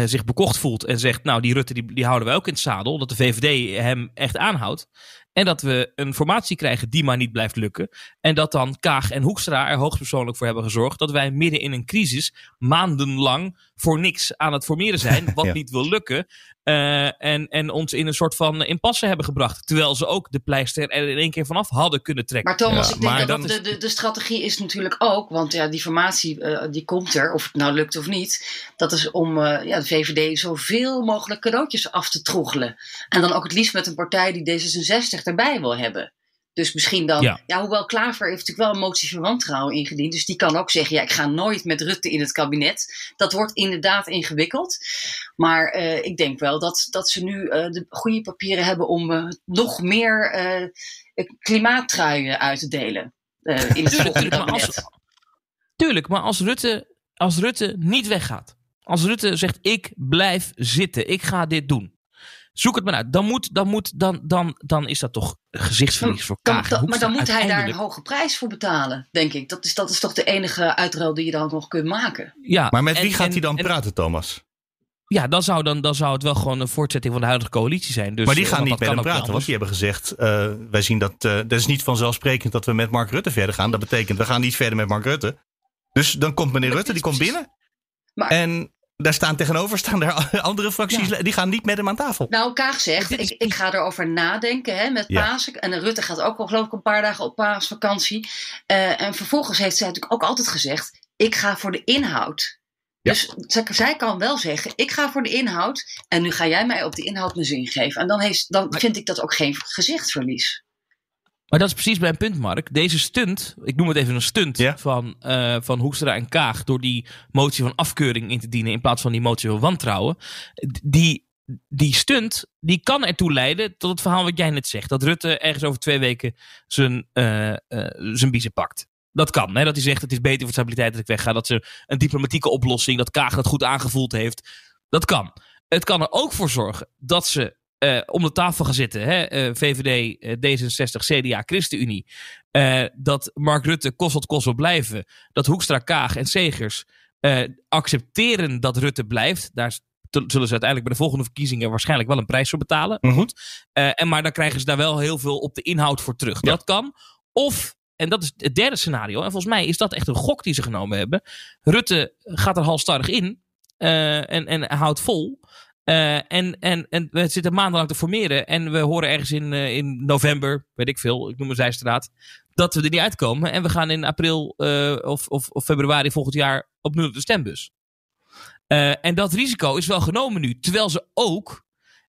Speaker 2: zich bekocht voelt en zegt, nou die Rutte die, die houden wij ook in het zadel, dat de VVD hem echt aanhoudt. En dat we een formatie krijgen die maar niet blijft lukken. En dat dan Kaag en Hoekstra er hoogstpersoonlijk voor hebben gezorgd dat wij midden in een crisis maandenlang voor niks aan het formeren zijn, wat
Speaker 3: Ja.
Speaker 2: niet wil lukken. Eh, en, en ons in een soort van impasse hebben gebracht. Terwijl ze ook de pleister er in één keer vanaf hadden kunnen trekken.
Speaker 4: Maar Thomas, ik denk dat, de, de, de strategie is natuurlijk ook, want ja, die formatie eh, die komt er, of het nou lukt of niet. Dat is om eh, ja, de VVD zoveel mogelijk cadeautjes af te troggelen. En dan ook het liefst met een partij die D66 erbij wil hebben. Dus misschien dan, ja.
Speaker 2: Ja.
Speaker 4: hoewel Klaver heeft natuurlijk wel een motie van wantrouwen ingediend. Dus die kan ook zeggen, ja, ik ga nooit met Rutte in het kabinet. Dat wordt inderdaad ingewikkeld. Maar eh, ik denk wel dat, dat ze nu eh, de goede papieren hebben om eh, nog meer klimaattruien uit te delen. in het volgende
Speaker 2: Tuurlijk, maar als-
Speaker 4: kabinet.
Speaker 2: Tuurlijk, maar als Rutte, als Rutte niet weggaat. Als Rutte zegt, ik blijf zitten. Ik ga dit doen. Zoek het maar uit. Dan, moet, dan, moet, dan, dan, dan is dat toch gezichtsverlies voor Kaag
Speaker 4: dan- maar dan moet hij daar een hoge prijs voor betalen, denk ik. Dat is, dat is toch de enige uitruil die je dan nog kunt maken.
Speaker 2: Ja,
Speaker 3: Maar met
Speaker 2: en-
Speaker 3: wie gaat
Speaker 2: en-
Speaker 3: hij dan
Speaker 2: en-
Speaker 3: praten, Thomas?
Speaker 2: Ja, dan zou, dan, dan zou het wel gewoon een voortzetting van de huidige coalitie zijn. Dus,
Speaker 3: maar die
Speaker 2: eh,
Speaker 3: gaan
Speaker 2: want
Speaker 3: niet
Speaker 2: dat
Speaker 3: met hem praten, want die hebben gezegd: eh, wij zien dat. eh dat is niet vanzelfsprekend dat we met Mark Rutte verder gaan. Dat betekent, we gaan niet verder met Mark Rutte. Dus dan komt meneer Rutte, die komt binnen. En daar staan tegenover staan daar andere fracties, die gaan niet met hem aan tafel.
Speaker 4: Nou, Kaag zegt, ik, ik ga erover nadenken hè, met
Speaker 3: Ja.
Speaker 4: Pasen. En Rutte gaat ook al geloof ik een paar dagen op paasvakantie. Eh, en vervolgens heeft zij natuurlijk ook altijd gezegd, ik ga voor de inhoud. Dus zij, zij kan wel zeggen, ik ga voor de inhoud. En nu ga jij mij op de inhoud mijn zin geven. En dan, heeft, dan vind ik dat ook geen gezichtsverlies.
Speaker 2: Maar dat is precies mijn punt, Mark. Deze stunt, ik noem het even een stunt van, eh, van Hoekstra en Kaag... door die motie van afkeuring in te dienen... in plaats van die motie van wantrouwen. Die, die stunt, die kan ertoe leiden tot het verhaal wat jij net zegt. Dat Rutte ergens over twee weken zijn, eh, zijn biezen pakt. Dat kan, hè? dat hij zegt het is beter voor stabiliteit dat ik wegga. Dat ze een diplomatieke oplossing, dat Kaag dat goed aangevoeld heeft. Dat kan. Het kan er ook voor zorgen dat ze eh, om de tafel gaan zitten. Hè? eh, VVD, eh, D66, CDA, ChristenUnie. dat Mark Rutte kost wat kost wil blijven. Dat Hoekstra, Kaag en Segers accepteren dat Rutte blijft. Daar zullen ze uiteindelijk bij de volgende verkiezingen waarschijnlijk wel een prijs voor betalen. Maar goed. Eh, en maar dan krijgen ze daar wel heel veel op de inhoud voor terug. Dat kan. Of, en dat is het derde scenario. En volgens mij is dat echt een gok die ze genomen hebben. Rutte gaat er halstarrig in. en, en houdt vol. Eh, en, en, en we zitten maandenlang te formeren. En we horen ergens in, eh, in november, weet ik veel, ik noem een zijstraat. Dat we er niet uitkomen. En we gaan in april eh, of, of, of februari volgend jaar opnieuw op de stembus. En dat risico is wel genomen nu. Terwijl ze ook.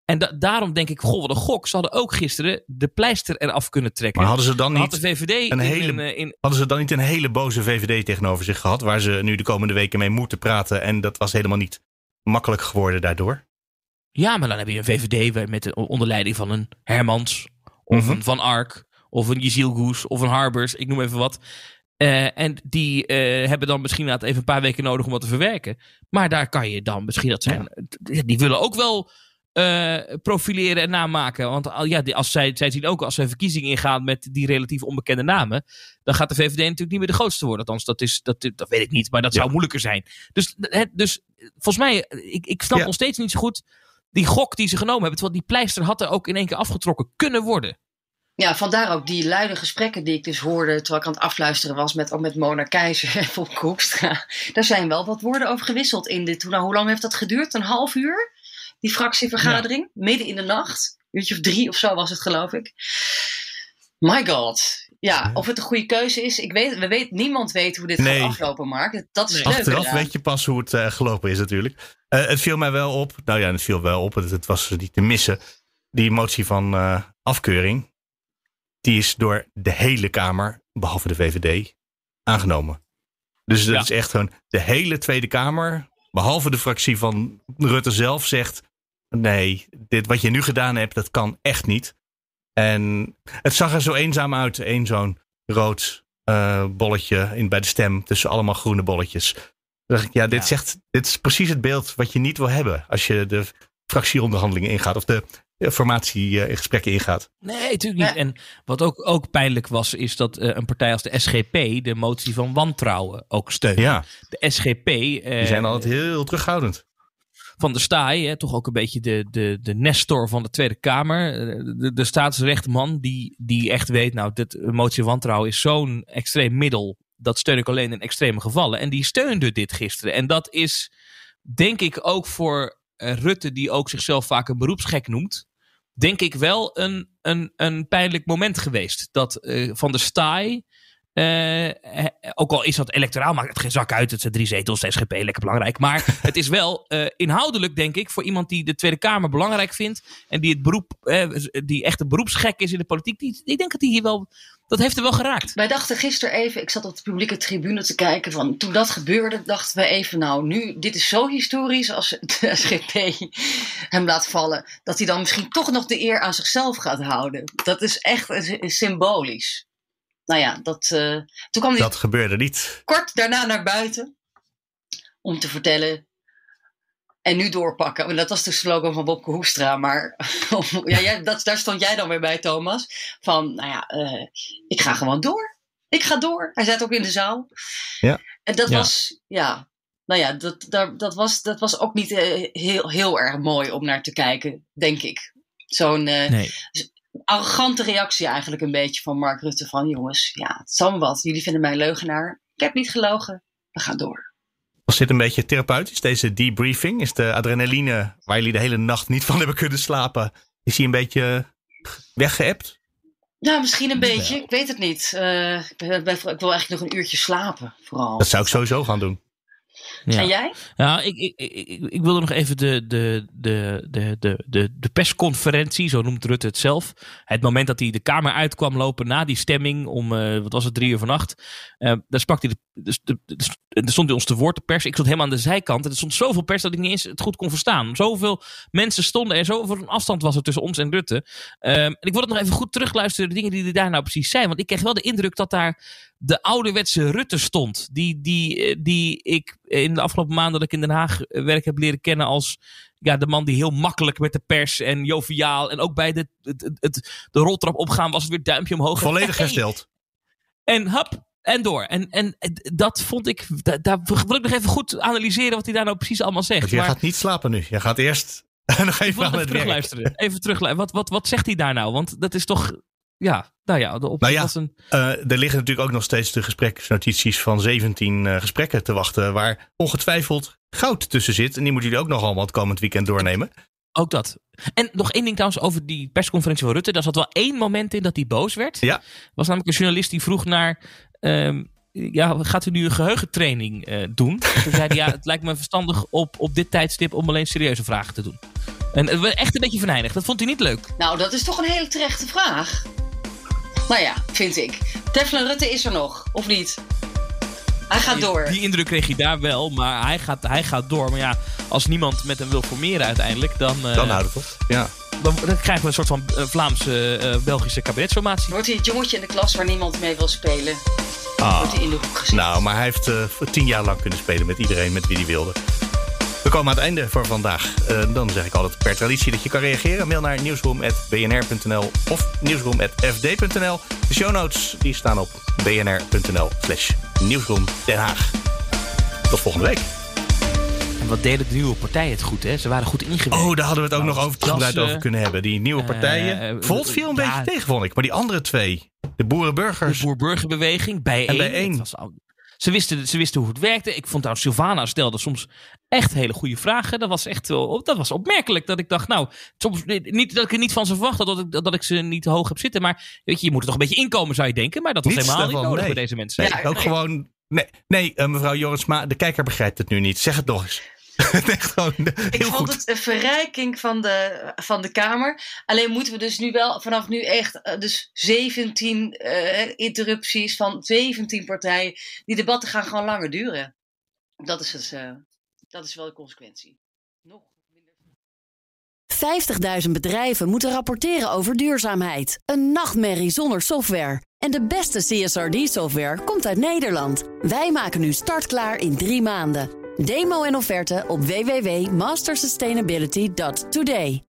Speaker 2: En da- daarom denk ik, goh, wat een gok. Ze hadden ook gisteren de pleister eraf kunnen trekken.
Speaker 3: Maar hadden ze dan
Speaker 2: had
Speaker 3: niet
Speaker 2: de VVD
Speaker 3: een
Speaker 2: in
Speaker 3: hele,
Speaker 2: in,
Speaker 3: hadden ze dan niet een hele boze VVD tegenover zich gehad, waar ze nu de komende weken mee moeten praten en dat was helemaal niet makkelijk geworden daardoor?
Speaker 2: Ja, maar dan heb je een VVD met de, onder leiding van een Hermans of
Speaker 3: Mhm.
Speaker 2: een Van Ark of een Jeziel Goes of een Harbers, ik noem even wat. Eh, en die eh, hebben dan misschien inderdaad even een paar weken nodig om wat te verwerken. Maar daar kan je dan misschien dat zijn. Die willen ook wel eh, profileren en namaken. Want ja, als zij, zij zien ook als zij verkiezingen ingaan met die relatief onbekende namen. dan gaat de VVD natuurlijk niet meer de grootste worden. Althans, dat, is, dat, dat weet ik niet, maar dat zou moeilijker zijn. Dus, dus volgens mij, ik, ik snap
Speaker 3: Ja.
Speaker 2: nog steeds niet zo goed die gok die ze genomen hebben. Terwijl die pleister had er ook in één keer afgetrokken kunnen worden.
Speaker 4: Ja, vandaar ook die luide gesprekken die ik dus hoorde terwijl ik aan het afluisteren was met, ook met Mona Keizer en Volk Hoekstra. Daar zijn wel wat woorden over gewisseld in dit. Nou, hoe lang heeft dat geduurd? Een half uur? Die fractievergadering? Midden in de nacht? Een uurtje of drie of zo was het, geloof ik. My god. Ja, of het een goede keuze is. Ik weet, we weet, niemand weet hoe dit
Speaker 3: Nee.
Speaker 4: gaat aflopen, Mark. Dat is het leuke
Speaker 3: Achteraf
Speaker 4: eraan.
Speaker 3: weet je pas hoe het eh, gelopen is natuurlijk. Eh, het viel mij wel op, nou ja, het viel wel op, het, het was niet te missen. Die motie van eh, afkeuring, die is door de hele Kamer, behalve de VVD, aangenomen. Dus dat
Speaker 2: Ja.
Speaker 3: is echt gewoon de hele Tweede Kamer, behalve de fractie van Rutte zelf, zegt: nee, dit wat je nu gedaan hebt, dat kan echt niet. En het zag er zo eenzaam uit, één zo'n rood eh, bolletje in, bij de stem tussen allemaal groene bolletjes. Toen dacht ik, ja, dit, Zegt, dit is precies het beeld wat je niet wil hebben als je de fractieonderhandelingen ingaat. Of de, formatiegesprekken ingaat.
Speaker 2: Nee, natuurlijk niet. En wat ook, ook pijnlijk was, is dat eh, een partij als de SGP de motie van wantrouwen ook steunt.
Speaker 3: Ja.
Speaker 2: De SGP. eh,
Speaker 3: Die zijn altijd heel terughoudend.
Speaker 2: Van de Staaij, hè, toch ook een beetje de, de, de nestor van de Tweede Kamer. eh, De, de staatsrechtman die, die echt weet, nou, dit motie wantrouwen is zo'n extreem middel. Dat steun ik alleen in extreme gevallen. En die steunde dit gisteren. En dat is, denk ik, ook voor eh, Rutte, die ook zichzelf vaak een beroepsgek noemt. Denk ik wel een, een, een pijnlijk moment geweest. Dat eh, van de Staaij. Eh, eh, ook al is dat electoraal, maakt het geen zak uit. Het zijn drie zetels, de SGP, lekker belangrijk. Maar het is wel eh, inhoudelijk, denk ik, voor iemand die de Tweede Kamer belangrijk vindt. En die het beroep, die echt een beroepsgek is in de politiek. Die, ik denk dat hij hier wel, dat heeft er wel geraakt.
Speaker 4: Wij dachten gisteren even, ik zat op de publieke tribune te kijken van toen dat gebeurde, dachten we even nou nu, dit is zo historisch als de SGP hem laat vallen, dat hij dan misschien toch nog de eer aan zichzelf gaat houden. Dat is echt symbolisch. Nou ja, dat, eh, toen kwam hij
Speaker 3: Dat gebeurde niet.
Speaker 4: kort daarna naar buiten om te vertellen en nu doorpakken. Want Dat was de slogan van Bobke Hoekstra. Maar ja, jij, dat, daar stond jij dan weer bij, Thomas. Van, nou ja, eh, ik ga gewoon door. Ik ga door. Hij zat ook in de zaal.
Speaker 3: Ja.
Speaker 4: En dat
Speaker 3: Ja.
Speaker 4: was, ja, nou ja, dat, daar, dat, was, dat was ook niet eh, heel, heel erg mooi om naar te kijken, denk ik. Zo'n eh,
Speaker 2: Nee.
Speaker 4: Arrogante reactie eigenlijk een beetje van Mark Rutte. Van jongens, ja, het zal me wat. Jullie vinden mij leugenaar. Ik heb niet gelogen. We gaan door.
Speaker 3: Was dit een beetje therapeutisch, deze debriefing? Is de adrenaline waar jullie de hele nacht niet van hebben kunnen slapen, is die een beetje weggeëpt?
Speaker 4: Ja, misschien een beetje. Ik weet het niet. Eh, ik, ben- ben- ik wil eigenlijk nog een uurtje slapen, vooral.
Speaker 3: Dat zou ik sowieso gaan doen.
Speaker 2: Ja.
Speaker 4: En jij?
Speaker 2: Ja, ik, ik, ik, ik, wilde nog even de, de, de, de, de, de, de persconferentie, zo noemt Rutte het zelf. Het moment dat hij de Kamer uitkwam lopen na die stemming om, eh, wat was het, drie uur vannacht. Eh daar sprak hij, de, dus de, de, de- stond hij ons te woord, de pers. Ik stond helemaal aan de zijkant en er stond zoveel pers dat ik niet eens het goed kon verstaan. Zoveel mensen stonden er, zoveel een afstand was er tussen ons en Rutte. Ehm, en ik wilde nog even goed terugluisteren, de dingen die hij daar nou precies zei. Want ik kreeg wel de indruk dat daar de ouderwetse Rutte stond. Die, die, eh, die ik in de afgelopen maanden dat ik in Den Haag eh, werk heb leren kennen als ja, de man die heel makkelijk met de pers en joviaal. En ook bij de, het, de roltrap opgaan was het weer duimpje omhoog.
Speaker 3: Volledig
Speaker 2: Hey,
Speaker 3: hersteld.
Speaker 2: En hap, en door. En, en dat vond ik, da- daar wil ik nog even goed analyseren wat hij daar nou precies allemaal zegt. Maar-
Speaker 3: gaat niet slapen nu. Jij gaat eerst nog even
Speaker 2: even terugluisteren. Even terugluisteren. Wat, wat, wat zegt hij daar nou? Want dat is toch, ja, nou ja, de
Speaker 3: Nou ja,
Speaker 2: was een,
Speaker 3: eh, er liggen natuurlijk ook nog steeds de gespreksnotities van 17 eh, gesprekken te wachten. Waar ongetwijfeld goud tussen zit. En die moeten jullie ook nog allemaal het komend weekend doornemen.
Speaker 2: Ook dat. En nog één ding trouwens over die persconferentie van Rutte. Daar zat wel één moment in dat hij boos werd.
Speaker 3: Ja.
Speaker 2: was namelijk een journalist die vroeg naar... ehm, ja, gaat u nu een geheugentraining eh, doen? Toen zei hij, ja, het lijkt me verstandig op, op dit tijdstip om alleen serieuze vragen te doen. En echt een beetje venijnig. Dat vond hij niet leuk.
Speaker 4: Nou, dat is toch een hele terechte vraag. Nou ja, vind ik. Teflon Rutte is er nog, of niet? Hij gaat door.
Speaker 2: Die indruk kreeg hij daar wel, maar hij gaat, hij gaat door. Maar ja, als niemand met hem wil formeren uiteindelijk, dan... eh,
Speaker 3: Dan houdt het op. Ja.
Speaker 2: Dan, dan krijgen we een soort van eh, Vlaamse, eh, Belgische kabinetsformatie.
Speaker 4: Wordt hij het jongetje in de klas waar niemand mee wil spelen?
Speaker 3: Ah.
Speaker 4: Wordt hij in de hoek gezet?
Speaker 3: Nou, maar hij heeft eh, tien jaar lang kunnen spelen met iedereen met wie hij wilde. We komen aan het einde voor vandaag. Eh, dan zeg ik altijd per traditie dat je kan reageren. Mail naar nieuwsroom.bnr.nl of nieuwsroom.fd.nl. De show notes die staan op bnr.nl slash nieuwsroom Den Haag. Tot volgende week.
Speaker 2: En wat deden de nieuwe partijen het goed, hè? Ze waren goed ingewerkt.
Speaker 3: Oh, daar hadden we het ook nog over
Speaker 2: Dat eh,
Speaker 3: over kunnen hebben. Die nieuwe partijen.
Speaker 2: eh,
Speaker 3: Volt viel een
Speaker 2: ja.
Speaker 3: beetje tegen, vond ik. Maar die andere twee, de boerenburgers.
Speaker 2: De boer-burgerbeweging, bij
Speaker 3: En
Speaker 2: één.
Speaker 3: bijeen.
Speaker 2: Het was al- Ze wisten, ze wisten hoe het werkte. Ik vond trouwens, Sylvana stelde soms echt hele goede vragen. Dat was echt dat was opmerkelijk. Dat ik dacht, nou, soms niet, dat ik er niet van ze verwacht had dat ik, dat ik ze niet hoog heb zitten. Maar weet je, je moet er toch een beetje inkomen, zou je denken. Maar dat was
Speaker 3: Niets
Speaker 2: helemaal niet nodig
Speaker 3: nee.
Speaker 2: bij deze mensen.
Speaker 3: Nee, ook gewoon. Nee, nee eh, mevrouw Jorisma, de kijker begrijpt het nu niet. Zeg het nog eens. Echt gewoon heel
Speaker 4: Ik vond
Speaker 3: goed.
Speaker 4: het een verrijking van de, van de Kamer. Alleen moeten we dus nu wel vanaf nu echt eh, dus 17 eh, interrupties van 17 partijen. Die debatten gaan gewoon langer duren. Dat is, het, eh, dat is wel de consequentie.
Speaker 1: 50.000 bedrijven moeten rapporteren over duurzaamheid. Een nachtmerrie zonder software. En de beste CSRD-software komt uit Nederland. Wij maken nu startklaar in drie maanden. Demo en offerte op www.mastersustainability.today.